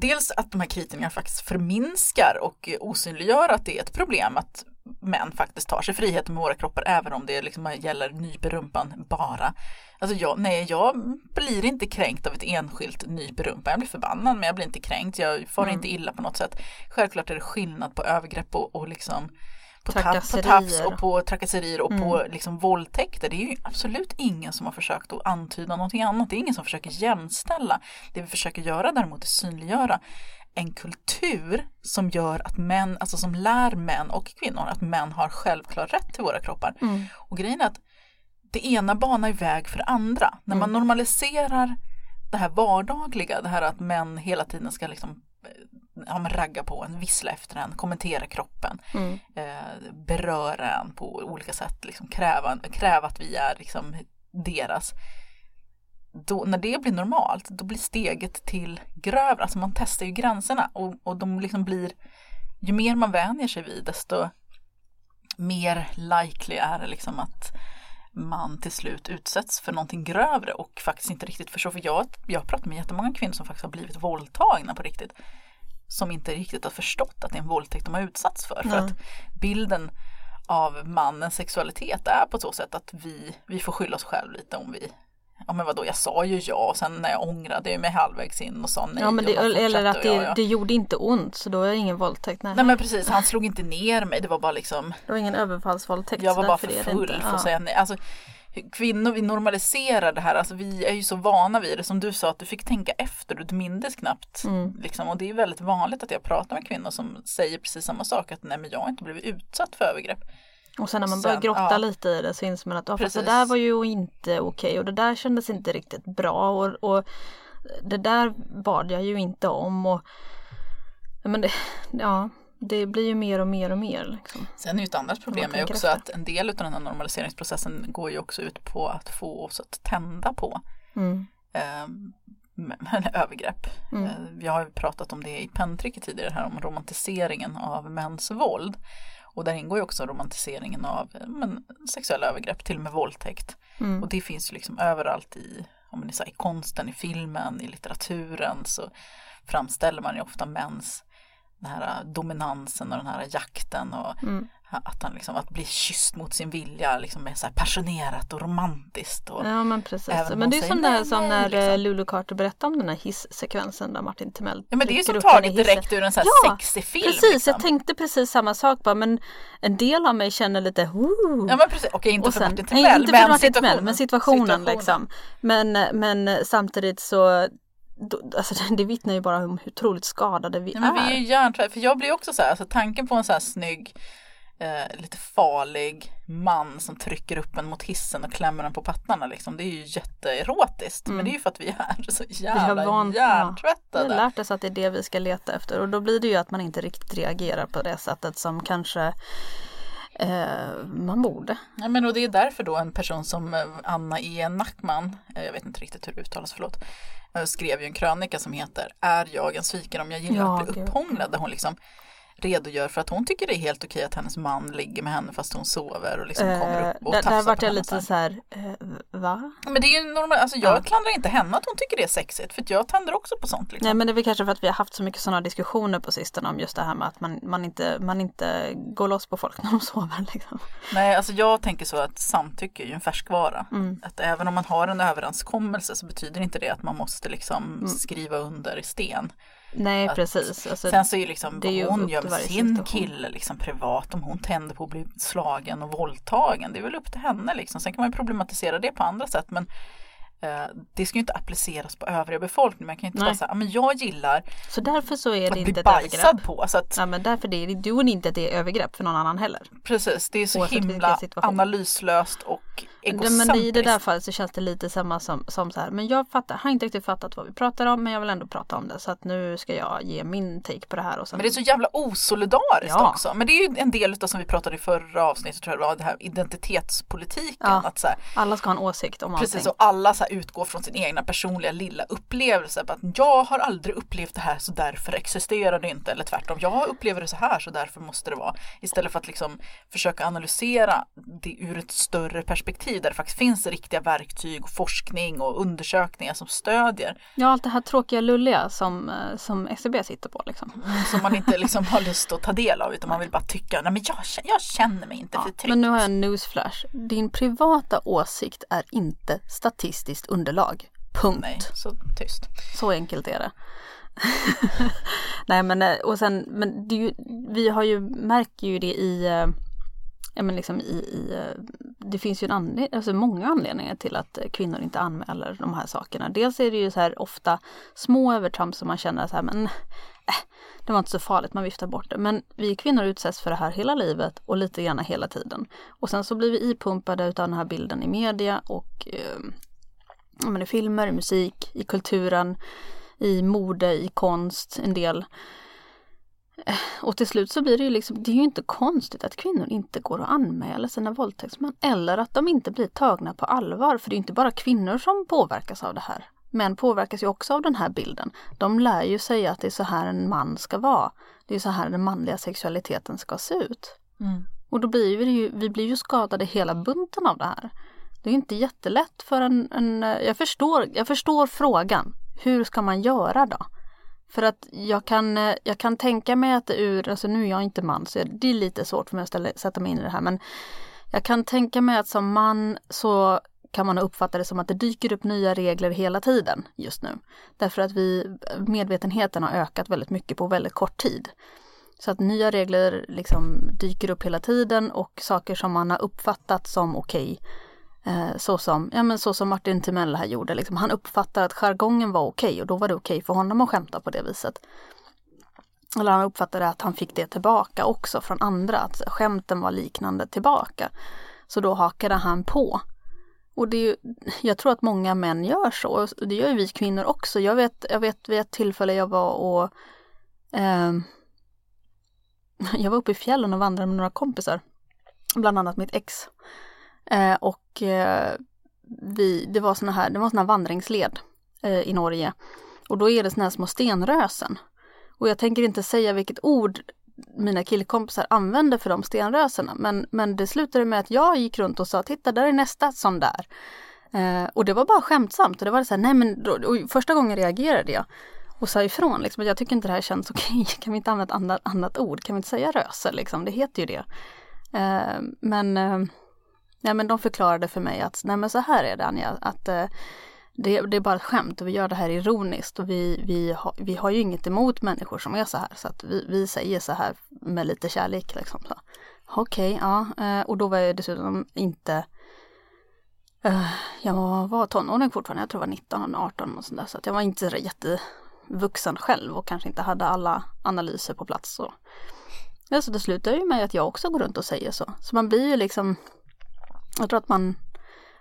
A: dels att de här kritikerna faktiskt förminskar och osynliggör att det är ett problem att män faktiskt tar sig friheter med våra kroppar även om det liksom gäller nyp i rumpan bara. Alltså jag, nej, jag blir inte kränkt av ett enskilt nyp i rumpan. Jag blir förbannad men jag blir inte kränkt. Jag får
B: Mm.
A: inte illa på något sätt. Självklart är det skillnad på övergrepp och, och liksom på, på tafs och på trakasserier och på
B: Mm.
A: liksom våldtäkter. Det är ju absolut ingen som har försökt att antyda någonting annat. Det är ingen som försöker jämställa. Det vi försöker göra däremot är synliggöra en kultur som gör att män, alltså som lär män och kvinnor att män har självklar rätt till våra kroppar.
B: Mm.
A: Och grejen är att det ena banar ju väg för det andra. När man normaliserar det här vardagliga, det här att män hela tiden ska liksom ja, ragga på en, vissla efter en, kommentera kroppen,
B: Mm.
A: eh, beröra en på olika sätt, liksom kräva, kräva att vi är liksom deras. Då, när det blir normalt, då blir steget till grövre, alltså man testar ju gränserna och, och de liksom blir, ju mer man vänjer sig vid, desto mer likely är det liksom att man till slut utsätts för någonting grövre och faktiskt inte riktigt förstår. För jag, jag har pratat med jättemånga kvinnor som faktiskt har blivit våldtagna på riktigt. Som inte riktigt har förstått att det är en våldtäkt de har utsatts för. För
B: Mm.
A: att bilden av mannens sexualitet är på så sätt att vi, vi får skylla oss själv lite om vi Ja men vadå jag sa ju ja och sen när jag ångrade mig halvvägs in och sa nej
B: Ja men det,
A: och
B: eller att det,
A: och ja, ja.
B: det gjorde inte ont så då är det ingen våldtäkt. Nej,
A: Nej men precis, han slog inte ner mig, det var bara liksom
B: det var ingen överfallsvåldtäkt.
A: Jag var bara för full för
B: ja.
A: att säga nej. Alltså, kvinnor, vi normaliserar det här, alltså vi är ju så vana vid det. Som du sa, att du fick tänka efter, du mindes knappt.
B: Mm.
A: Liksom. Och det är väldigt vanligt att jag pratar med kvinnor som säger precis samma sak, att nej men jag har inte blivit utsatt för övergrepp.
B: Och sen när man
A: Sen,
B: börjar grotta
A: ja.
B: lite i det så inser man att oh, fast det där var ju inte okej och det där kändes inte riktigt bra och, och det där bad jag ju inte om och men det, ja, det blir ju mer och mer och mer. Liksom.
A: Sen är ju ett annat problem är också att en del av den här normaliseringsprocessen går ju också ut på att få oss att tända på
B: Mm.
A: eh, övergrepp.
B: Mm.
A: Eh, vi har ju pratat om det i penntricket tidigare här om romantiseringen av mäns våld. Och där ingår ju också romantiseringen av eh, men, sexuella övergrepp, till och med våldtäkt.
B: Mm.
A: Och det finns ju liksom överallt i, om man är så här, i konsten, i filmen, i litteraturen så framställer man ju ofta mäns den här eh, dominansen och den här jakten och
B: Mm.
A: Att han liksom, att bli kysst mot sin vilja liksom är så passionerat och romantiskt. Och,
B: Ja men precis. Men det är som,
A: nej,
B: som
A: nej,
B: när
A: liksom.
B: eh, Lulu Carter berättade om den här hisssekvensen där Martin Timell
A: Ja men det är ju som taget direkt ur en sån här
B: Ja,
A: sexig film.
B: Precis,
A: liksom.
B: jag tänkte precis samma sak bara men en del av mig känner lite Woo!
A: Ja men precis, okej inte
B: och
A: för
B: sen,
A: Martin
B: nej,
A: Timell
B: inte för
A: men,
B: Martin
A: situationen,
B: Timell, men situationen, liksom. Men, men samtidigt så alltså, det vittnar ju bara om hur otroligt skadade vi
A: Ja, men vi
B: är.
A: är ju hjärntvätt, för jag blir också så här, alltså tanken på en så här snygg, eh, lite farlig man som trycker upp en mot hissen och klämmer den på pattarna liksom, det är ju jätteerotiskt. Men det är ju för att vi är så
B: Mm.
A: Jävla
B: vant- Vi har
A: hjärntvättade.
B: lärt oss att det är det vi ska leta efter och då blir det ju att man inte riktigt reagerar på det sättet som kanske eh, man borde.
A: Ja, men och det är därför då en person som eh, Anna E. Nackman, eh, jag vet inte riktigt hur det uttalas, förlåt, skrev ju en krönika som heter Är jag en svikare om jag gillar
B: Ja,
A: att bli upphånglad? Där hon liksom redogör för att hon tycker det är helt okej att hennes man ligger med henne fast hon sover och liksom kommer
B: Eh,
A: upp och
B: där,
A: tafsar
B: där
A: på
B: vart jag
A: henne
B: lite
A: så
B: här, eh, va?
A: Men det är ju normalt, alltså jag
B: Ja.
A: klandrar inte henne att hon tycker det är sexigt för jag tänder också på sånt liksom.
B: Nej men det är väl kanske för att vi har haft så mycket sådana diskussioner på sistone om just det här med att man, man, inte, man inte går loss på folk när de sover. Liksom.
A: Nej, alltså jag tänker så att samtycke är ju en färskvara.
B: Mm.
A: Att även om man har en överenskommelse så betyder inte det att man måste liksom
B: Mm.
A: skriva under i sten.
B: Nej
A: Att-
B: precis. Alltså,
A: Sen så är ju liksom
B: det är
A: hon gör med sin kille liksom privat, om hon tänder på att bli slagen och våldtagen, det är väl upp till henne liksom. Sen kan man ju problematisera det på andra sätt men eh, det ska ju inte appliceras på övriga befolkningen. Man kan ju inte
B: Nej.
A: bara säga, men jag gillar
B: så därför så är det
A: att bli
B: inte övergrepp.
A: bajsad på. Så att,
B: Ja men därför det är det inte att det är övergrepp för någon annan heller.
A: Precis, det är så himla analyslöst och egocentriskt.
B: men i det där fallet så känns det lite samma som, som så här, men jag fattar, har inte riktigt fattat vad vi pratar om men jag vill ändå prata om det så att nu ska jag ge min take på det här och sen
A: Men det är så jävla osolidariskt
B: Ja.
A: också. Men det är ju en del utav som vi pratade i förra avsnittet tror jag det var, det här identitetspolitiken.
B: Ja.
A: Att så här,
B: alla ska ha en åsikt om allting.
A: Precis, och alla så här utgår från sin egna personliga lilla upplevelse. Att jag har aldrig upplevt det här så därför existerar det inte. Eller tvärtom, jag upplever det så här så därför måste det vara. Istället för att liksom försöka analysera det ur ett större perspektiv där det faktiskt finns riktiga verktyg, och forskning och undersökningar som stödjer.
B: Ja, allt det här tråkiga lulliga som, eh, som SCB sitter på liksom.
A: Som man inte liksom har lust att ta del av utan man vill bara tycka, nej men jag, jag känner mig inte
B: Ja,
A: förtryckt.
B: men nu har jag en newsflash. Din privata åsikt är inte statistiskt underlag. Punkt.
A: Nej, så tyst.
B: Så enkelt är det. Nej men eh, och sen, men ju, vi har ju, märker ju det i, eh, ja men liksom i, i eh, det finns ju en anled alltså många anledningar till att kvinnor inte anmäler de här sakerna. Dels är det ju så här ofta små övertramp som man känner så här, men äh, det var inte så farligt, man viftar bort det. Men vi kvinnor utsätts för det här hela livet och lite grann hela tiden. Och sen så blir vi ipumpade utav den här bilden i media och eh, men i filmer, i musik, i kulturen, i mode, i konst, en del. Eh, Och till slut så blir det ju liksom, det är ju inte konstigt att kvinnor inte går att anmäla sina våldtäktsmän eller att de inte blir tagna på allvar. För det är inte bara kvinnor som påverkas av det här. Män påverkas ju också av den här bilden. De lär ju sig att det är så här en man ska vara. Det är så här den manliga sexualiteten ska se ut.
A: Mm.
B: Och då blir vi ju, vi blir ju skadade hela bunten av det här. Det är inte jättelätt för en, en jag, förstår, jag förstår frågan. Hur ska man göra då? För att jag kan, eh, jag kan tänka mig att det ur, alltså nu är jag inte man så det är lite svårt för mig att ställa, sätta mig in i det här men jag kan tänka mig att som man så kan man uppfatta det som att det dyker upp nya regler hela tiden just nu. Därför att vi, medvetenheten har ökat väldigt mycket på väldigt kort tid. Så att nya regler liksom dyker upp hela tiden och saker som man har uppfattat som okej. okay Eh, så, som, ja, men så som Martin Timell här gjorde, liksom, han uppfattar att jargongen var okej och då var det okej för honom att skämta på det viset. Eller han uppfattade att han fick det tillbaka också från andra, att skämten var liknande tillbaka. Så då hakade han på. Och det är ju, jag tror att många män gör så, och det gör ju vi kvinnor också. Jag vet, jag vet vid ett tillfälle jag var och eh, jag var uppe i fjällen och vandrade med några kompisar. Bland annat mitt ex. Eh, och Eh, vi, det var såna här, det var såna här vandringsled eh, i Norge. Och då är det såna här små stenrösen. Och jag tänker inte säga vilket ord mina killkompisar använde för de stenrösena. Men, men det slutade med att jag gick runt och sa, titta där är nästa sån där. Eh, och det var bara skämtsamt. Och det var så här, nej men då, första gången reagerade jag och sa ifrån liksom, att jag tycker inte det här känns okej. Kan vi inte använda ett annat, annat ord? Kan vi inte säga röse liksom? Det heter ju det. Eh, men, eh, nej, men de förklarade för mig att nej men så här är det Anja, att eh, det, det är bara ett skämt och vi gör det här ironiskt och vi, vi, ha, vi har ju inget emot människor som är så här så att vi, vi säger så här med lite kärlek liksom. Okej, Okej, ja, eh, och då var jag dessutom inte eh, jag var tonåring fortfarande, jag tror jag var 19, 18 och sådär så att jag var inte jättevuxen själv och kanske inte hade alla analyser på plats. Så. Ja, så det slutar ju med att jag också går runt och säger så. Så man blir ju liksom, jag tror att man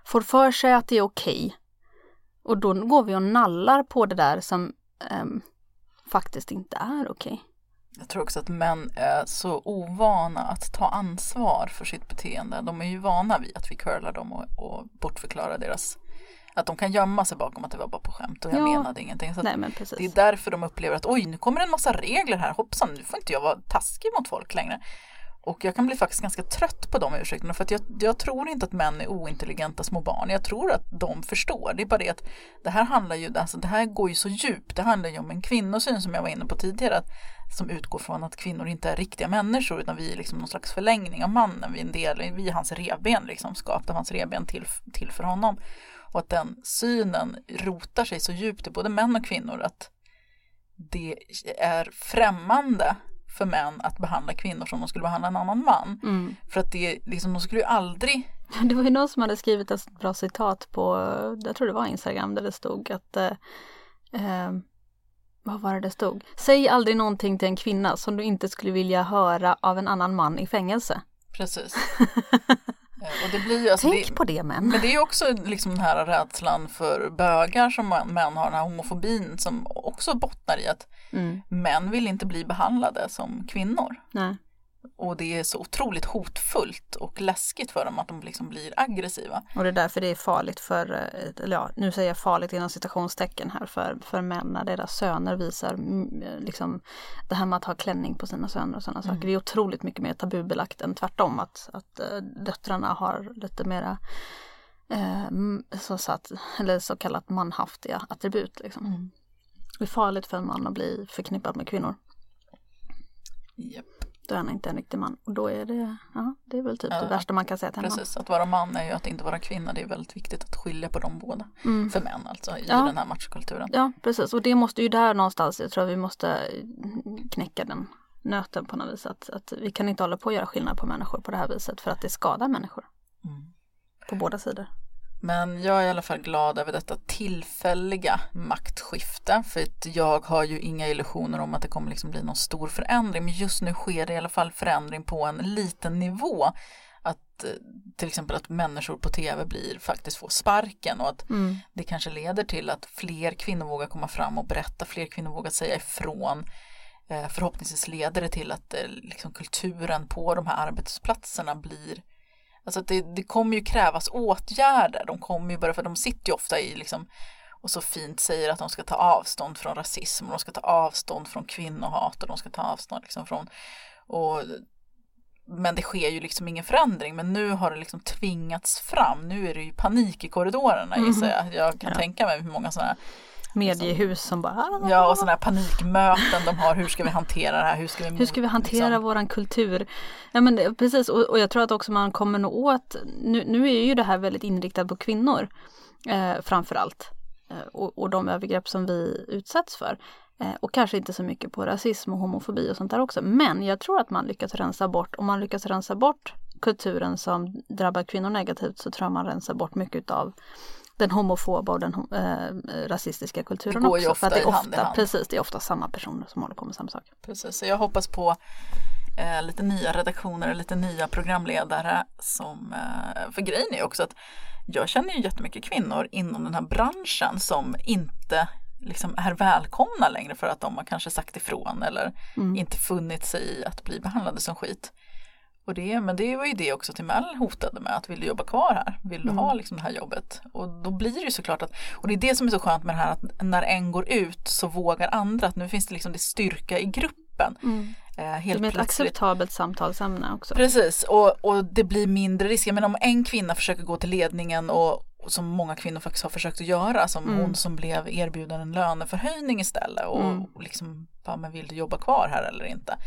B: får för sig att det är okej. Och då går vi och nallar på det där som ehm, faktiskt inte är okej.
A: Jag tror också att män är så ovana att ta ansvar för sitt beteende. De är ju vana vid att vi curlar dem och, och bortförklarar deras att de kan gömma sig bakom att det var bara på skämt och jag
B: Ja.
A: menade ingenting. Så
B: Nej men
A: det är därför de upplever att oj, nu kommer en massa regler här. Hoppsan, nu får inte jag vara taskig mot folk längre. Och jag kan bli faktiskt ganska trött på de ursäkterna för att jag, jag tror inte att män är ointelligenta små barn. Jag tror att de förstår. Det är bara det att det här handlar ju, alltså det här går ju så djupt. Det handlar ju om en kvinnosyn som jag var inne på tidigare. Att, som utgår från att kvinnor inte är riktiga människor utan vi är liksom någon slags förlängning av mannen. Vi är en del, vi är hans revben liksom, skapt av hans revben till, till för honom. Och att den synen rotar sig så djupt i både män och kvinnor att det är främmande för män att behandla kvinnor som de skulle behandla en annan man.
B: Mm.
A: För att det liksom, de skulle ju aldrig
B: Det var ju någon som hade skrivit ett bra citat på, jag tror det var Instagram, där det stod att eh, eh, vad var det det stod? Säg aldrig någonting till en kvinna som du inte skulle vilja höra av en annan man i fängelse.
A: Precis. Eh, och det blir, alltså,
B: Tänk
A: det,
B: på det män.
A: Men det är också liksom den här rädslan för bögar som män har, den här homofobin som också bottnar i att
B: Mm.
A: män vill inte bli behandlade som kvinnor.
B: Nej.
A: Och det är så otroligt hotfullt och läskigt för dem att de liksom blir aggressiva.
B: Och det är därför det är farligt för, eh, eller ja, nu säger jag farligt inom citationstecken här för, för män när deras söner visar mm, liksom det här med att ha klänning på sina söner och sådana saker. Det är otroligt mycket mer tabubelagt än tvärtom att, att eh, döttrarna har lite mera eh, så, satt, eller så kallat manhaftiga attribut. Liksom. Det är farligt för en man att bli förknippad med kvinnor.
A: Japp.
B: Då är han inte en riktig man. Och då är det, ja, det är väl typ
A: Ja,
B: det värsta man kan säga till en man.
A: Precis, att vara man är ju att inte vara kvinna. Det är väldigt viktigt att skilja på de båda. För män alltså, i
B: Mm. Ja.
A: den här machokulturen.
B: Ja, precis. Och det måste ju där någonstans, jag tror vi måste knäcka den nöten på något vis. Att, att vi kan inte hålla på att göra skillnad på människor på det här viset för att det skadar människor.
A: Mm.
B: På båda sidor.
A: Men jag är i alla fall glad över detta tillfälliga maktskifte. För att jag har ju inga illusioner om att det kommer liksom bli någon stor förändring. Men just nu sker det i alla fall förändring på en liten nivå. Att eh, till exempel att människor på tv blir faktiskt får sparken och att
B: Mm.
A: det kanske leder till att fler kvinnor vågar komma fram och berätta, fler kvinnor vågar säga ifrån. Eh, Förhoppningsvis leder det till att eh, liksom kulturen på de här arbetsplatserna blir Alltså det, det kommer ju krävas åtgärder. De kommer ju bara för de sitter ju ofta i liksom och så fint säger att de ska ta avstånd från rasism och de ska ta avstånd från kvinnohat och de ska ta avstånd liksom från och men det sker ju liksom ingen förändring men nu har det liksom tvingats fram. Nu är det ju panik i korridorerna gissar jag. Jag kan
B: Ja.
A: tänka mig hur många sådana här
B: Mediehus som bara "Ah,
A: Ja, och sådana här panikmöten de har. Hur ska vi hantera det här? Hur ska vi,
B: Hur ska vi hantera
A: liksom-
B: våran kultur? Ja men precis och, och jag tror att också man kommer nå åt, nu, nu är ju det här väldigt inriktat på kvinnor eh, framför allt. Eh, och, och de övergrepp som vi utsätts för. Eh, och kanske inte så mycket på rasism och homofobi och sånt där också. Men jag tror att man lyckas rensa bort, om man lyckas rensa bort kulturen som drabbar kvinnor negativt så tror jag man rensar bort mycket av den homofoba och den eh, rasistiska kulturen
A: Det går ju
B: också. för att
A: ofta
B: det är
A: i hand
B: ofta,
A: hand.
B: Precis, det är ofta samma personer som håller på med samma sak.
A: Precis, så jag hoppas på eh, lite nya redaktioner, lite nya programledare som, eh, för grejen är också att jag känner ju jättemycket kvinnor inom den här branschen som inte liksom är välkomna längre för att de har kanske sagt ifrån eller
B: Mm.
A: inte funnit sig i att bli behandlade som skit. Och det, men det var ju det också Timell hotade med, att vill du jobba kvar här? Vill du
B: Mm.
A: ha liksom det här jobbet? Och då blir det ju såklart att, och det är det som är så skönt med det här att när en går ut så vågar andra, att nu finns det liksom det styrka i gruppen. Eh,
B: Det
A: helt
B: är ett
A: plötsligt.
B: acceptabelt samtalsämne också.
A: Precis, och, och det blir mindre risk. Jag menar om en kvinna försöker gå till ledningen och, som många kvinnor faktiskt har försökt att göra, som
B: Mm.
A: hon som blev erbjuden en löneförhöjning istället och,
B: Mm.
A: liksom, bara, men vill du jobba kvar här eller inte?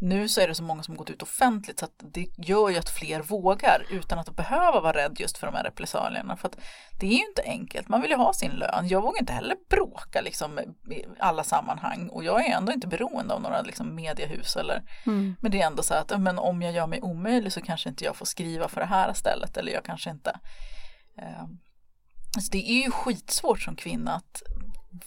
A: Nu så är det så många som gått ut offentligt så att det gör ju att fler vågar utan att behöva vara rädd just för de här repressalierna. För att det är ju inte enkelt, man vill ju ha sin lön. Jag vågar inte heller bråka liksom i alla sammanhang och jag är ändå inte beroende av några liksom mediehus eller
B: Mm.
A: men det är ändå så att men om jag gör mig omöjlig så kanske inte jag får skriva för det här stället eller jag kanske inte. Eh, alltså det är ju skitsvårt som kvinna att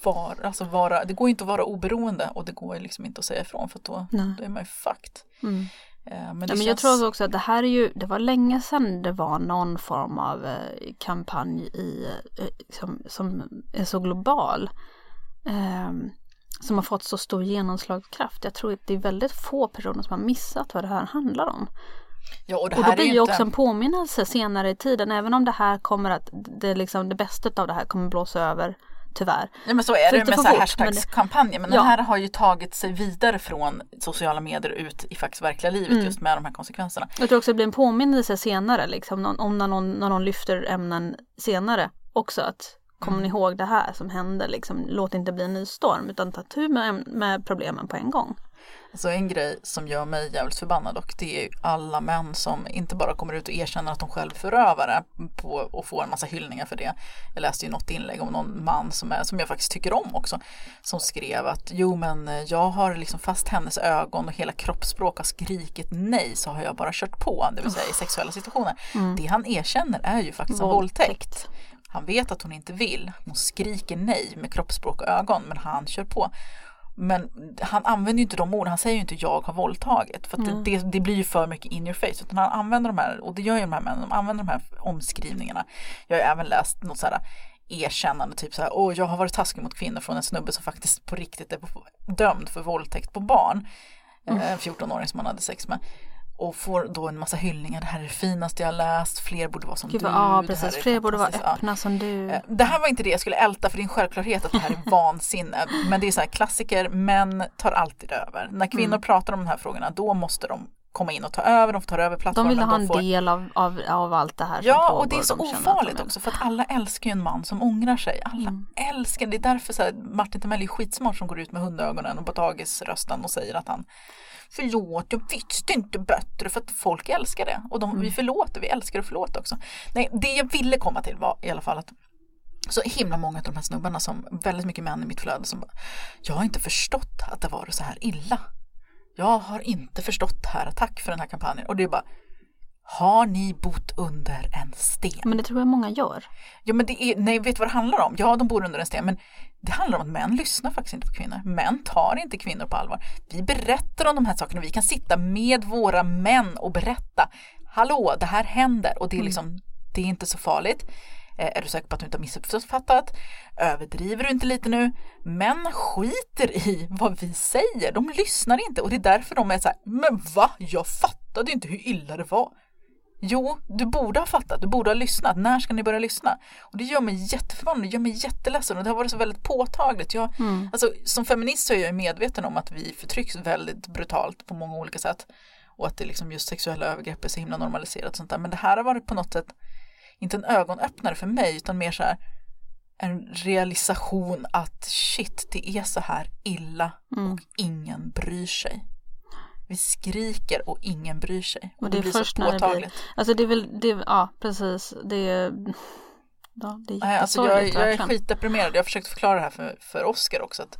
A: vara, alltså vara, det går inte att vara oberoende och det går liksom inte att säga ifrån för då,
B: Nej.
A: då är man ju fucked.
B: Mm.
A: Eh, men
B: Ja, men jag tror också att det här är ju, det var länge sedan det var någon form av eh, kampanj i, eh, som, som är så global. Eh, som har fått så stor genomslagskraft. Jag tror att det är väldigt få personer som har missat vad det här handlar om.
A: ja, och det
B: Och då blir ju
A: inte,
B: också en påminnelse senare i tiden, även om det här kommer att, det, liksom, det bästa av det här kommer blåsa över, tyvärr.
A: Ja men så är det
B: Lite
A: med så här
B: fort, men det-
A: hashtagskampanjer. Men
B: Ja.
A: den här har ju tagit sig vidare från sociala medier ut i faktiskt verkliga livet
B: Mm.
A: just med de här konsekvenserna.
B: Jag tror också det blir en påminnelse senare, liksom, om när någon, när någon lyfter ämnen senare också att kommer ni ihåg det här som hände, liksom, låt det inte bli en ny storm utan ta tur med, med problemen på en gång.
A: Alltså en grej som gör mig jävligt förbannad och det är ju alla män som inte bara kommer ut och erkänner att de själv är förövare på, och får en massa hyllningar för det. Jag läste ju något inlägg om någon man som, är, som jag faktiskt tycker om också som skrev att jo men eh, jag har liksom fast hennes ögon och hela kroppsspråk har skrikit nej så har jag bara kört på, det vill säga i sexuella situationer. Det han erkänner är ju faktiskt en
B: våldtäkt.
A: Han vet att hon inte vill, hon skriker nej med kroppsspråk och ögon men han kör på. Men han använder ju inte de orden, han säger ju inte jag har våldtagit. För
B: Mm.
A: det, det blir ju för mycket in your face. Utan han använder de här, och det gör ju de här männen, de använder de här omskrivningarna. Jag har även läst något sådär erkännande, typ så här, åh jag har varit taskig mot kvinnor från en snubbe som faktiskt på riktigt är på, dömd för våldtäkt på barn.
B: Mm.
A: En 14-åring som han hade sex med. Och får då en massa hyllningar, det här är det finaste jag har läst, fler borde vara som
B: Gud,
A: du.
B: ja precis, fler borde vara
A: fantastiskt." Ja.
B: öppna som du.
A: Eh, Det här var inte det jag skulle älta för det är en självklarhet att det här är vansinne. Men det är så här klassiker, män tar alltid över. När kvinnor
B: Mm.
A: pratar om de här frågorna då måste de komma in och ta över, de får ta över
B: De
A: plattformen.
B: vill ha en
A: får...
B: del av, av, av allt det här som
A: Ja,
B: pågår.
A: och det är så
B: De de
A: ofarligt också för att alla älskar ju en man som ångrar sig. Alla
B: Mm.
A: älskar, det är därför så här, Martin Timell är skitsmart som går ut med hundögonen och potatisrösten och säger att han Förlåt, jag visste inte bättre för att folk älskar det. Och de,
B: Mm.
A: vi förlåter, vi älskar att förlåta också. Nej, det jag ville komma till var i alla fall att så himla många av de här snubbarna som, väldigt mycket män i mitt flöde som bara, jag har inte förstått att det var så här illa. Jag har inte förstått det här, tack för den här kampanjen. Och det är bara, har ni bott under en sten?
B: Men det tror jag många gör.
A: Ja men det är, nej vet du vad det handlar om? Ja de bor under en sten men det handlar om att män lyssnar faktiskt inte på kvinnor. Män tar inte kvinnor på allvar. Vi berättar om de här sakerna, vi kan sitta med våra män och berätta. Hallå, det här händer och det är liksom, det är inte så farligt. Eh, är du säker på att du inte har missuppfattat? Överdriver du inte lite nu? Män skiter i vad vi säger, de lyssnar inte och det är därför de är så här, men va? Jag fattade inte hur illa det var. Jo, du borde ha fattat, du borde ha lyssnat. När ska ni börja lyssna? Och det gör mig jätteförvånad, det gör mig jätteledsen och det har varit så väldigt påtagligt. Jag,
B: Mm.
A: alltså, som feminist så är jag medveten om att vi förtrycks väldigt brutalt på många olika sätt. Och att det liksom just sexuella övergrepp är så himla normaliserat och sånt där. Men det här har varit på något sätt, inte en ögonöppnare för mig, utan mer så här en realisation att shit, det är så här illa
B: Mm.
A: och ingen bryr sig. Vi skriker och ingen bryr sig. Och,
B: Och
A: det,
B: det är
A: blir
B: först
A: så
B: när det blir-
A: påtagligt.
B: Alltså det är väl, det, ja precis. Det är, ja, det är
A: alltså jag, jag är skitdeprimerad. Jag har försökt förklara det här för, för Oscar också. Att,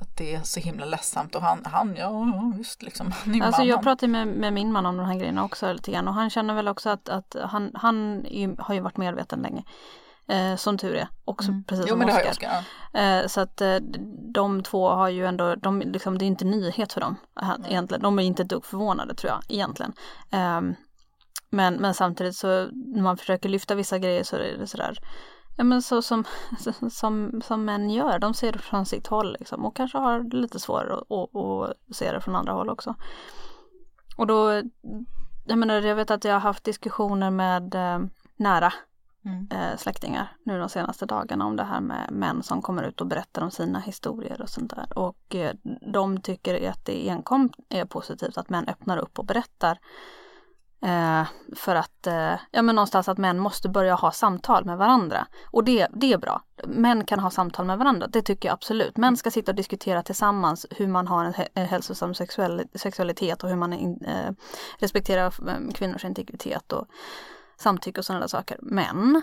A: att det är så himla ledsamt. Och han, han ja visst liksom. Han
B: Alltså jag pratade med, med min man om de här grejerna också lite grann och han känner väl också att, att han, han ju, har ju varit medveten länge. Eh, som tur är, också precis
A: Jo
B: som
A: men det har jag
B: Oscar.
A: Oscar. Ja.
B: Eh, så att eh, de två har ju ändå, de, liksom, det är inte nyhet för dem här, egentligen. De är inte ett dugg förvånade tror jag egentligen. Ehm, men, men samtidigt så när man försöker lyfta vissa grejer så är det sådär Ja men så som, som, som män gör, de ser det från sitt håll liksom och kanske har det lite svårare att, att, att se det från andra håll också. Och då, jag menar jag vet att jag har haft diskussioner med eh, nära
A: Mm.
B: eh, släktingar nu de senaste dagarna om det här med män som kommer ut och berättar om sina historier och sånt där. Och eh, de tycker att det enkom är positivt att män öppnar upp och berättar. Eh, för att, eh, ja men någonstans att män måste börja ha samtal med varandra. Och det, det är bra. Män kan ha samtal med varandra, det tycker jag absolut. Män ska sitta och diskutera tillsammans hur man har en, en eh, hälsosam sexuell, sexualitet och hur man in, eh, respekterar eh, kvinnors integritet och samtycke och sådana där saker. Men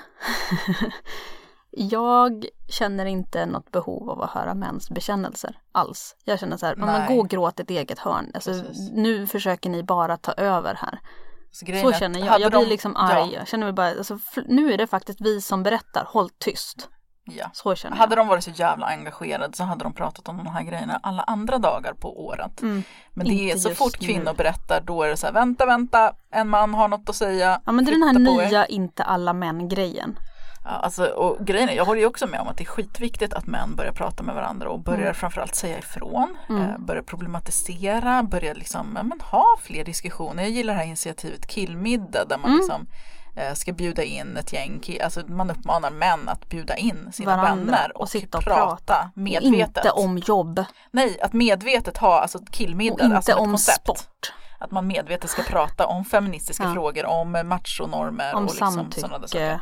B: jag känner inte något behov av att höra mäns bekännelser alls. Jag känner så här,
A: Nej.
B: gå och gråt ett eget hörn. Alltså,
A: Precis.
B: nu försöker ni bara ta över här.
A: Så,
B: Så känner jag. Jag blir
A: de-
B: liksom arg.
A: Ja,
B: Jag känner mig bara, alltså, nu är det faktiskt vi som berättar, håll tyst.
A: Ja.
B: Så känner
A: Hade
B: jag.
A: de varit så jävla engagerade så hade de pratat om de här grejerna alla andra dagar på året.
B: Mm.
A: Men det är
B: Inte
A: så
B: just
A: fort
B: nu.
A: kvinnor berättar då är det så här, vänta, vänta, en man har något att säga.
B: Ja men det är den här
A: på er.
B: nya inte alla män grejen.
A: Ja, alltså, och grejen är, jag håller ju också med om att det är skitviktigt att män börjar prata med varandra och börjar
B: Mm.
A: framförallt säga ifrån,
B: Mm.
A: eh, börjar problematisera, börjar liksom, men ha fler diskussioner. Jag gillar det här initiativet Killmiddag där man
B: Mm.
A: liksom ska bjuda in ett gäng, alltså man uppmanar män att bjuda in sina
B: Varandra
A: vänner och,
B: och sitta och
A: prata,
B: prata.
A: medvetet.
B: Inte om jobb
A: Nej, att medvetet ha alltså
B: och
A: killmiddag,
B: inte
A: alltså
B: om
A: koncept.
B: sport.
A: Att man medvetet ska prata om feministiska
B: Ja.
A: frågor, om machonormer
B: Om
A: och liksom sådana där saker.
B: samtycke.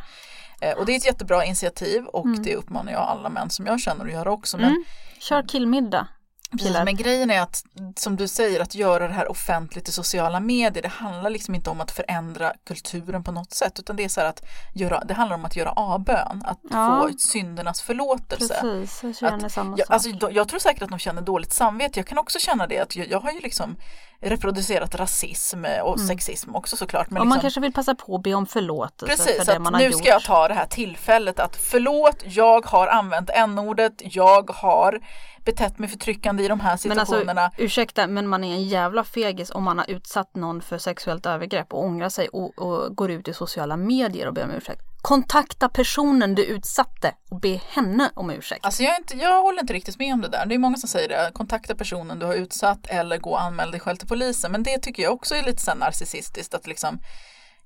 A: Eh, Och det är ett jättebra initiativ och
B: Mm.
A: det uppmanar jag alla män som jag känner att göra också. Men,
B: Mm. Kör killmiddag.
A: Precis, men grejen är att, som du säger, att göra det här offentligt i sociala medier, det handlar liksom inte om att förändra kulturen på något sätt, utan det är så här att göra, det handlar om att göra avbön, att
B: Ja.
A: få syndernas förlåtelse.
B: Precis, jag känner samma
A: Jag,
B: sak.
A: alltså, då- jag tror säkert att de känner dåligt samvete. Jag kan också känna det att jag, jag har ju liksom reproducerat rasism och mm. sexism också såklart.
B: Men och man liksom... kanske vill passa på att be om förlåtelse
A: Precis,
B: för det man har
A: nu
B: gjort.
A: ska jag ta det här tillfället att förlåt, jag har använt n-ordet, jag har betett mig förtryckande i de här situationerna. Men alltså,
B: ursäkta, men man är en jävla fegis om man har utsatt någon för sexuellt övergrepp och ångrar sig och, och går ut i sociala medier och ber om ursäkt. Kontakta personen du utsatte och be henne om ursäkt.
A: Alltså jag, inte, jag håller inte riktigt med om det där. Det är många som säger det. Kontakta personen du har utsatt eller gå och anmäl dig själv till polisen. Men det tycker jag också är lite så narcissistiskt att liksom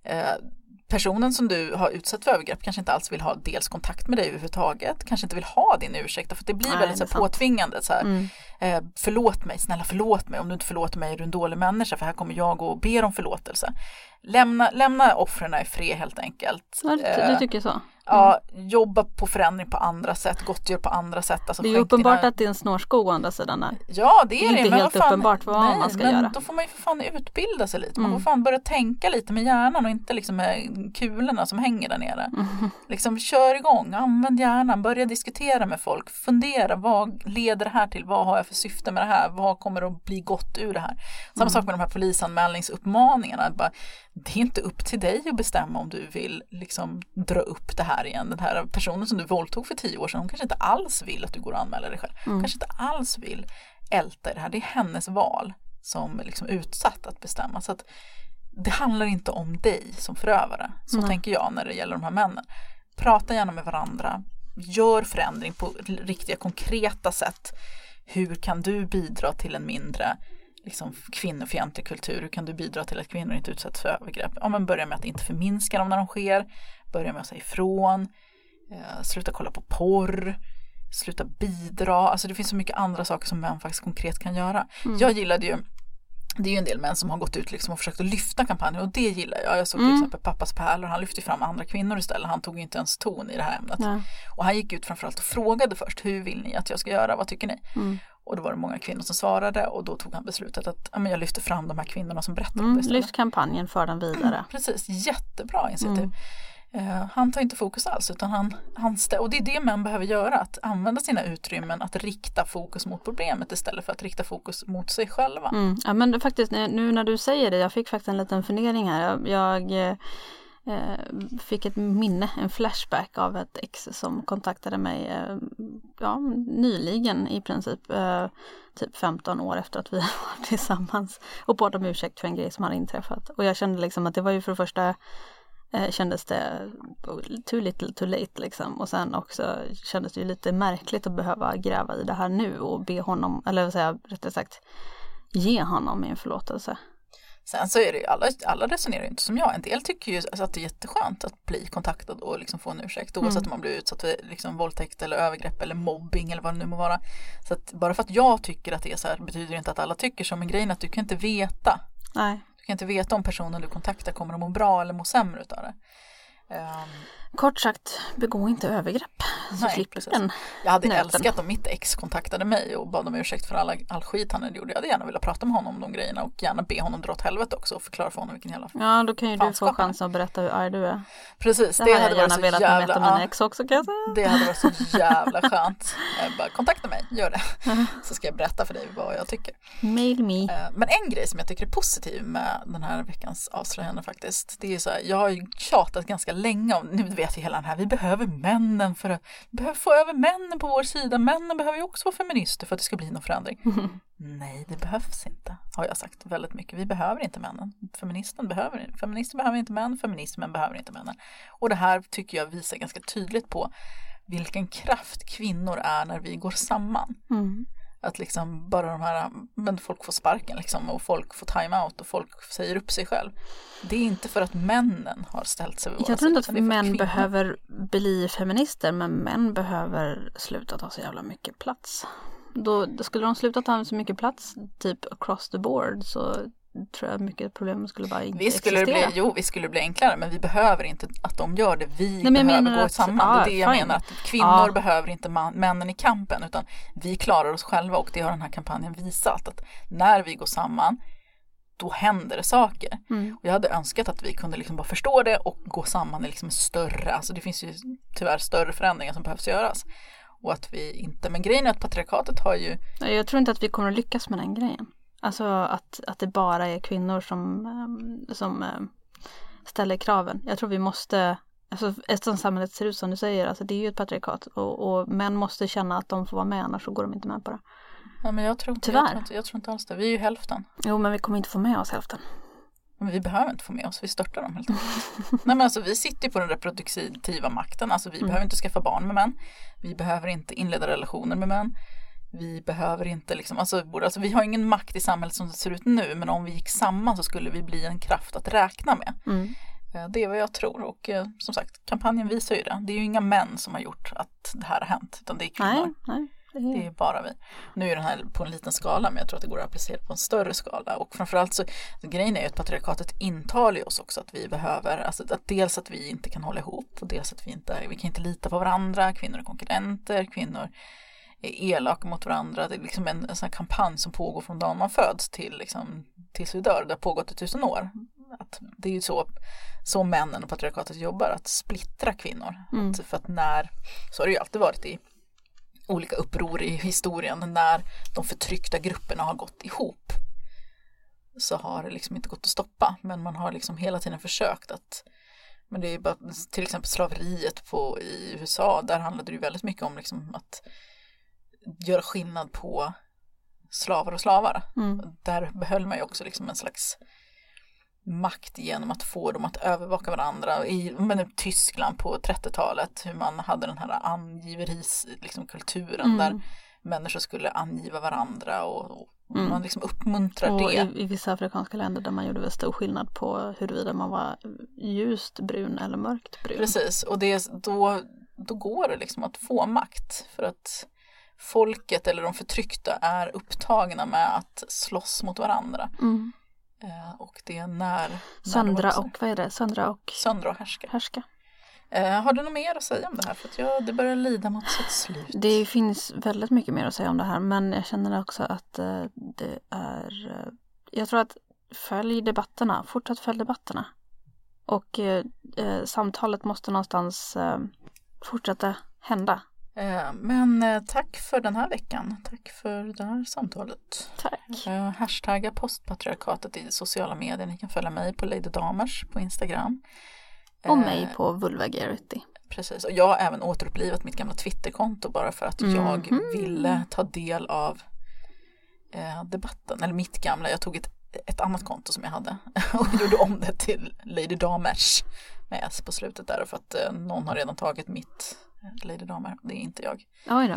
A: eh, personen som du har utsatt för övergrepp kanske inte alls vill ha dels kontakt med dig överhuvudtaget, kanske inte vill ha din ursäkt, för det blir Nej, väldigt så påtvingande. Så här, mm. Eh, förlåt mig, snälla förlåt mig, om du inte förlåter mig är du en dålig människa, för här kommer jag och ber om förlåtelse. Lämna, lämna offren i fred helt enkelt.
B: Ja, du, du tycker så?
A: Ja, jobba på förändring på andra sätt, gottgör på andra sätt. Alltså
B: det är uppenbart dina... att det är en snårskog å andra sidan. Här.
A: Ja, det är det.
B: Det är inte helt fan... uppenbart vad nej, man ska
A: men
B: göra.
A: Då får man ju för fan utbilda sig lite. Man mm. får fan börja tänka lite med hjärnan och inte liksom med kulorna som hänger där nere. Mm. Liksom kör igång, använd hjärnan, börja diskutera med folk, fundera vad leder det här till, vad har jag för syfte med det här, vad kommer att bli gott ur det här. Samma mm. sak med de här polisanmälningsuppmaningarna. Bara, det är inte upp till dig att bestämma om du vill liksom dra upp det här igen. Den här personen som du våldtog för tio år sedan, hon kanske inte alls vill att du går och anmäler dig själv. Hon mm. kanske inte alls vill älta det här. Det är hennes val som liksom utsatt att bestämma. Så att det handlar inte om dig som förövare. Så mm. tänker jag när det gäller de här männen. Prata gärna med varandra. Gör förändring på riktiga konkreta sätt. Hur kan du bidra till en mindre liksom, kvinnofientlig kultur? Hur kan du bidra till att kvinnor inte utsätts för övergrepp? Ja, men börja med att inte förminska dem när de sker. Börja med att säga ifrån. Eh, sluta kolla på porr. Sluta bidra. Alltså det finns så mycket andra saker som män faktiskt konkret kan göra. Mm. Jag gillade ju det är ju en del män som har gått ut liksom och försökt att lyfta kampanjen och det gillar jag. Jag såg till mm. exempel Pappas pärlor, han lyfte fram andra kvinnor istället. Han tog inte ens ton i det här ämnet. Nej. Och han gick ut framförallt och frågade först, hur vill ni att jag ska göra, vad tycker ni? Mm. Och då var det många kvinnor som svarade och då tog han beslutet att ja, men jag lyfter fram de här kvinnorna som berättade mm,
B: Lyft kampanjen, för den vidare. Mm,
A: precis, jättebra initiativ. Eh, han tar inte fokus alls utan han, han och det är det män behöver göra, att använda sina utrymmen, att rikta fokus mot problemet istället för att rikta fokus mot sig själva.
B: Mm. Ja men faktiskt eh, nu när du säger det, jag fick faktiskt en liten fundering här. Jag, jag eh, fick ett minne, en flashback av ett ex som kontaktade mig eh, ja, nyligen i princip. Eh, typ 15 år efter att vi var tillsammans och bad om ursäkt för en grej som hade inträffat. Och jag kände liksom att det var ju för det första eh, kändes det too little too late liksom. Och sen också kändes det ju lite märkligt att behöva gräva i det här nu och be honom, eller vad säga, rättare sagt ge honom min förlåtelse.
A: Sen så är det ju, alla, alla resonerar ju inte som jag. En del tycker ju alltså att det är jätteskönt att bli kontaktad och liksom få en ursäkt oavsett mm. om man blir utsatt för liksom våldtäkt eller övergrepp eller mobbing eller vad det nu må vara. Så att bara för att jag tycker att det är så här betyder det inte att alla tycker så. Men grejen är att du kan inte veta.
B: Nej.
A: Du kan inte veta om personen du kontaktar kommer att må bra eller må sämre utav det.
B: Um, Kort sagt, begå inte övergrepp. Så Nej, slipper den
A: Jag hade nöten. älskat om mitt ex kontaktade mig och bad om ursäkt för alla, all skit han hade gjort. Jag hade gärna velat prata med honom om de grejerna och gärna be honom dra åt helvete också och förklara för honom vilken jävla
B: Ja, då kan ju du få chansen att berätta hur arg du är.
A: Precis,
B: det, det hade varit så velat jävla... med mina ex också kan jag säga.
A: Det hade varit så jävla skönt. bara, kontakta mig, gör det. Så ska jag berätta för dig vad jag tycker.
B: Mail me.
A: Eh, men en grej som jag tycker är positiv med den här veckans avslöjande faktiskt. Det är ju så här, jag har ju tjatat ganska länge om, nu vet jag hela den här, vi behöver behöver männen för att, vi behöver få över männen på vår sida. Männen behöver ju också vara feminister för att det ska bli någon förändring. Mm. Nej, det behövs inte, har jag sagt väldigt mycket. Vi behöver inte männen. Feministen behöver, feminister behöver inte män, feminismen behöver inte männen. Och det här tycker jag visar ganska tydligt på vilken kraft kvinnor är när vi går samman. Mm. Att liksom bara de här, men folk får sparken liksom och folk får time-out och folk säger upp sig själv. Det är inte för att männen har ställt sig
B: vid Jag tror inte att män kvinnor. behöver bli feminister men män behöver sluta ta så jävla mycket plats. Då, då skulle de sluta ta så mycket plats, typ across the board, så tror jag mycket problem skulle bara inte
A: visst skulle existera. Bli, jo, vi skulle bli enklare men vi behöver inte att de gör det. Vi Nej, behöver gå att, samman. Ah, det är det jag fine. menar. Att kvinnor ah. behöver inte man, männen i kampen utan vi klarar oss själva och det har den här kampanjen visat. Att när vi går samman då händer det saker. Mm. Och jag hade önskat att vi kunde liksom bara förstå det och gå samman i liksom större, alltså det finns ju tyvärr större förändringar som behövs göras. Och att vi inte, men grejen är att patriarkatet har ju
B: Jag tror inte att vi kommer att lyckas med den grejen. Alltså att, att det bara är kvinnor som, ehm, som ehm, ställer kraven. Jag tror vi måste, alltså eftersom samhället ser ut som du säger, alltså det är ju ett patriarkat och, och män måste känna att de får vara med annars så går de inte med på det.
A: Ja, men jag tror,
B: Tyvärr.
A: Jag tror, inte, jag tror inte alls det. Vi är ju hälften.
B: Jo men vi kommer inte få med oss hälften.
A: Men vi behöver inte få med oss, vi störtar dem helt enkelt. Nej men alltså vi sitter ju på den reproduktiva makten, alltså vi
B: Mm.
A: behöver inte skaffa barn med män. Vi behöver inte inleda relationer med män. Vi behöver inte liksom, alltså, alltså vi har ingen makt i samhället som det ser ut nu, men om vi gick samman så skulle vi bli en kraft att räkna med.
B: Mm.
A: Eh, Det är vad jag tror och eh, som sagt kampanjen visar ju det. Det är ju inga män som har gjort att det här har hänt utan det är kvinnor.
B: Nej, nej. Det är
A: bara vi. Nu är den här på en liten skala men jag tror att det går att applicera på en större skala. Och framförallt så, grejen är ju att patriarkatet intalar ju oss också att vi behöver, alltså att dels att vi inte kan hålla ihop och dels att vi inte, vi kan inte lita på varandra, kvinnor är konkurrenter, kvinnor är elaka mot varandra. Det är liksom en, en sån kampanj som pågår från dagen man föds till liksom, tills vi dör. Det har pågått i tusen år. Att det är ju så, så männen och patriarkatet jobbar, att splittra kvinnor.
B: Mm.
A: Att, för att när, så har det ju alltid varit i olika uppror i historien när de förtryckta grupperna har gått ihop så har det liksom inte gått att stoppa men man har liksom hela tiden försökt att men det är bara till exempel slaveriet på, i USA där handlade det ju väldigt mycket om liksom att göra skillnad på slavar och slavar.
B: mm.
A: Där behöll man ju också liksom en slags makt genom att få dem att övervaka varandra. I men, Tyskland på 30-talet hur man hade den här angiveriskulturen liksom, kulturen
B: Mm.
A: där människor skulle angiva varandra och, och
B: Mm.
A: man liksom uppmuntrar
B: Och
A: det.
B: i, i vissa afrikanska länder där man gjorde väl stor skillnad på huruvida man var ljust brun eller mörkt brun.
A: Precis, och det, då, då går det liksom att få makt för att folket eller de förtryckta är upptagna med att slåss mot varandra.
B: Mm.
A: Eh, och det är när,
B: Söndra och, vad är det, söndra och
A: söndra och härska.
B: härska.
A: Eh, har du något mer att säga om det här? För att jag, det börjar lida mot sitt slut.
B: Det finns väldigt mycket mer att säga om det här men jag känner också att eh, det är eh, Jag tror att följ debatterna, fortsätt följ debatterna. Och eh, eh, samtalet måste någonstans fortsätta hända.
A: Eh, men eh, tack för den här veckan. Tack för det här samtalet.
B: Tack.
A: Eh, hashtagga postpatriarkatet i sociala medier. Ni kan följa mig på Lady Damers på Instagram.
B: Och mig på Vulvagarity.
A: Precis, och jag har även återupplivat mitt gamla Twitterkonto bara för att jag
B: Mhm.
A: ville ta del av debatten, eller mitt gamla, jag tog ett, ett annat konto som jag hade och gjorde om det till Lady Damers med S på slutet där för att någon har redan tagit mitt Lady Damer, det är inte jag.
B: Oj då,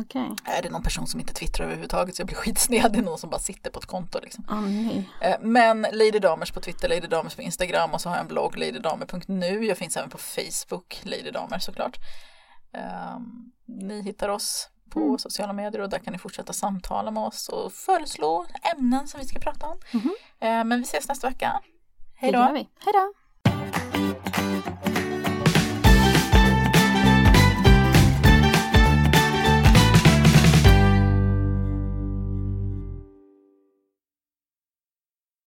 B: okej.
A: Är det någon person som inte twittrar överhuvudtaget så jag blir skitsned, det är någon som bara sitter på ett konto liksom.
B: Åh nej.
A: Eh, Men Lady Damers på Twitter, Lady Damers på Instagram och så har jag en blogg ladydamer.nu. Jag finns även på Facebook, Lady Damer såklart. Um, ni hittar oss på
B: Mm.
A: sociala medier och där kan ni fortsätta samtala med oss och föreslå ämnen som vi ska prata om.
B: Mhm.
A: Eh, men vi ses nästa vecka. Hej då!
B: Hej då!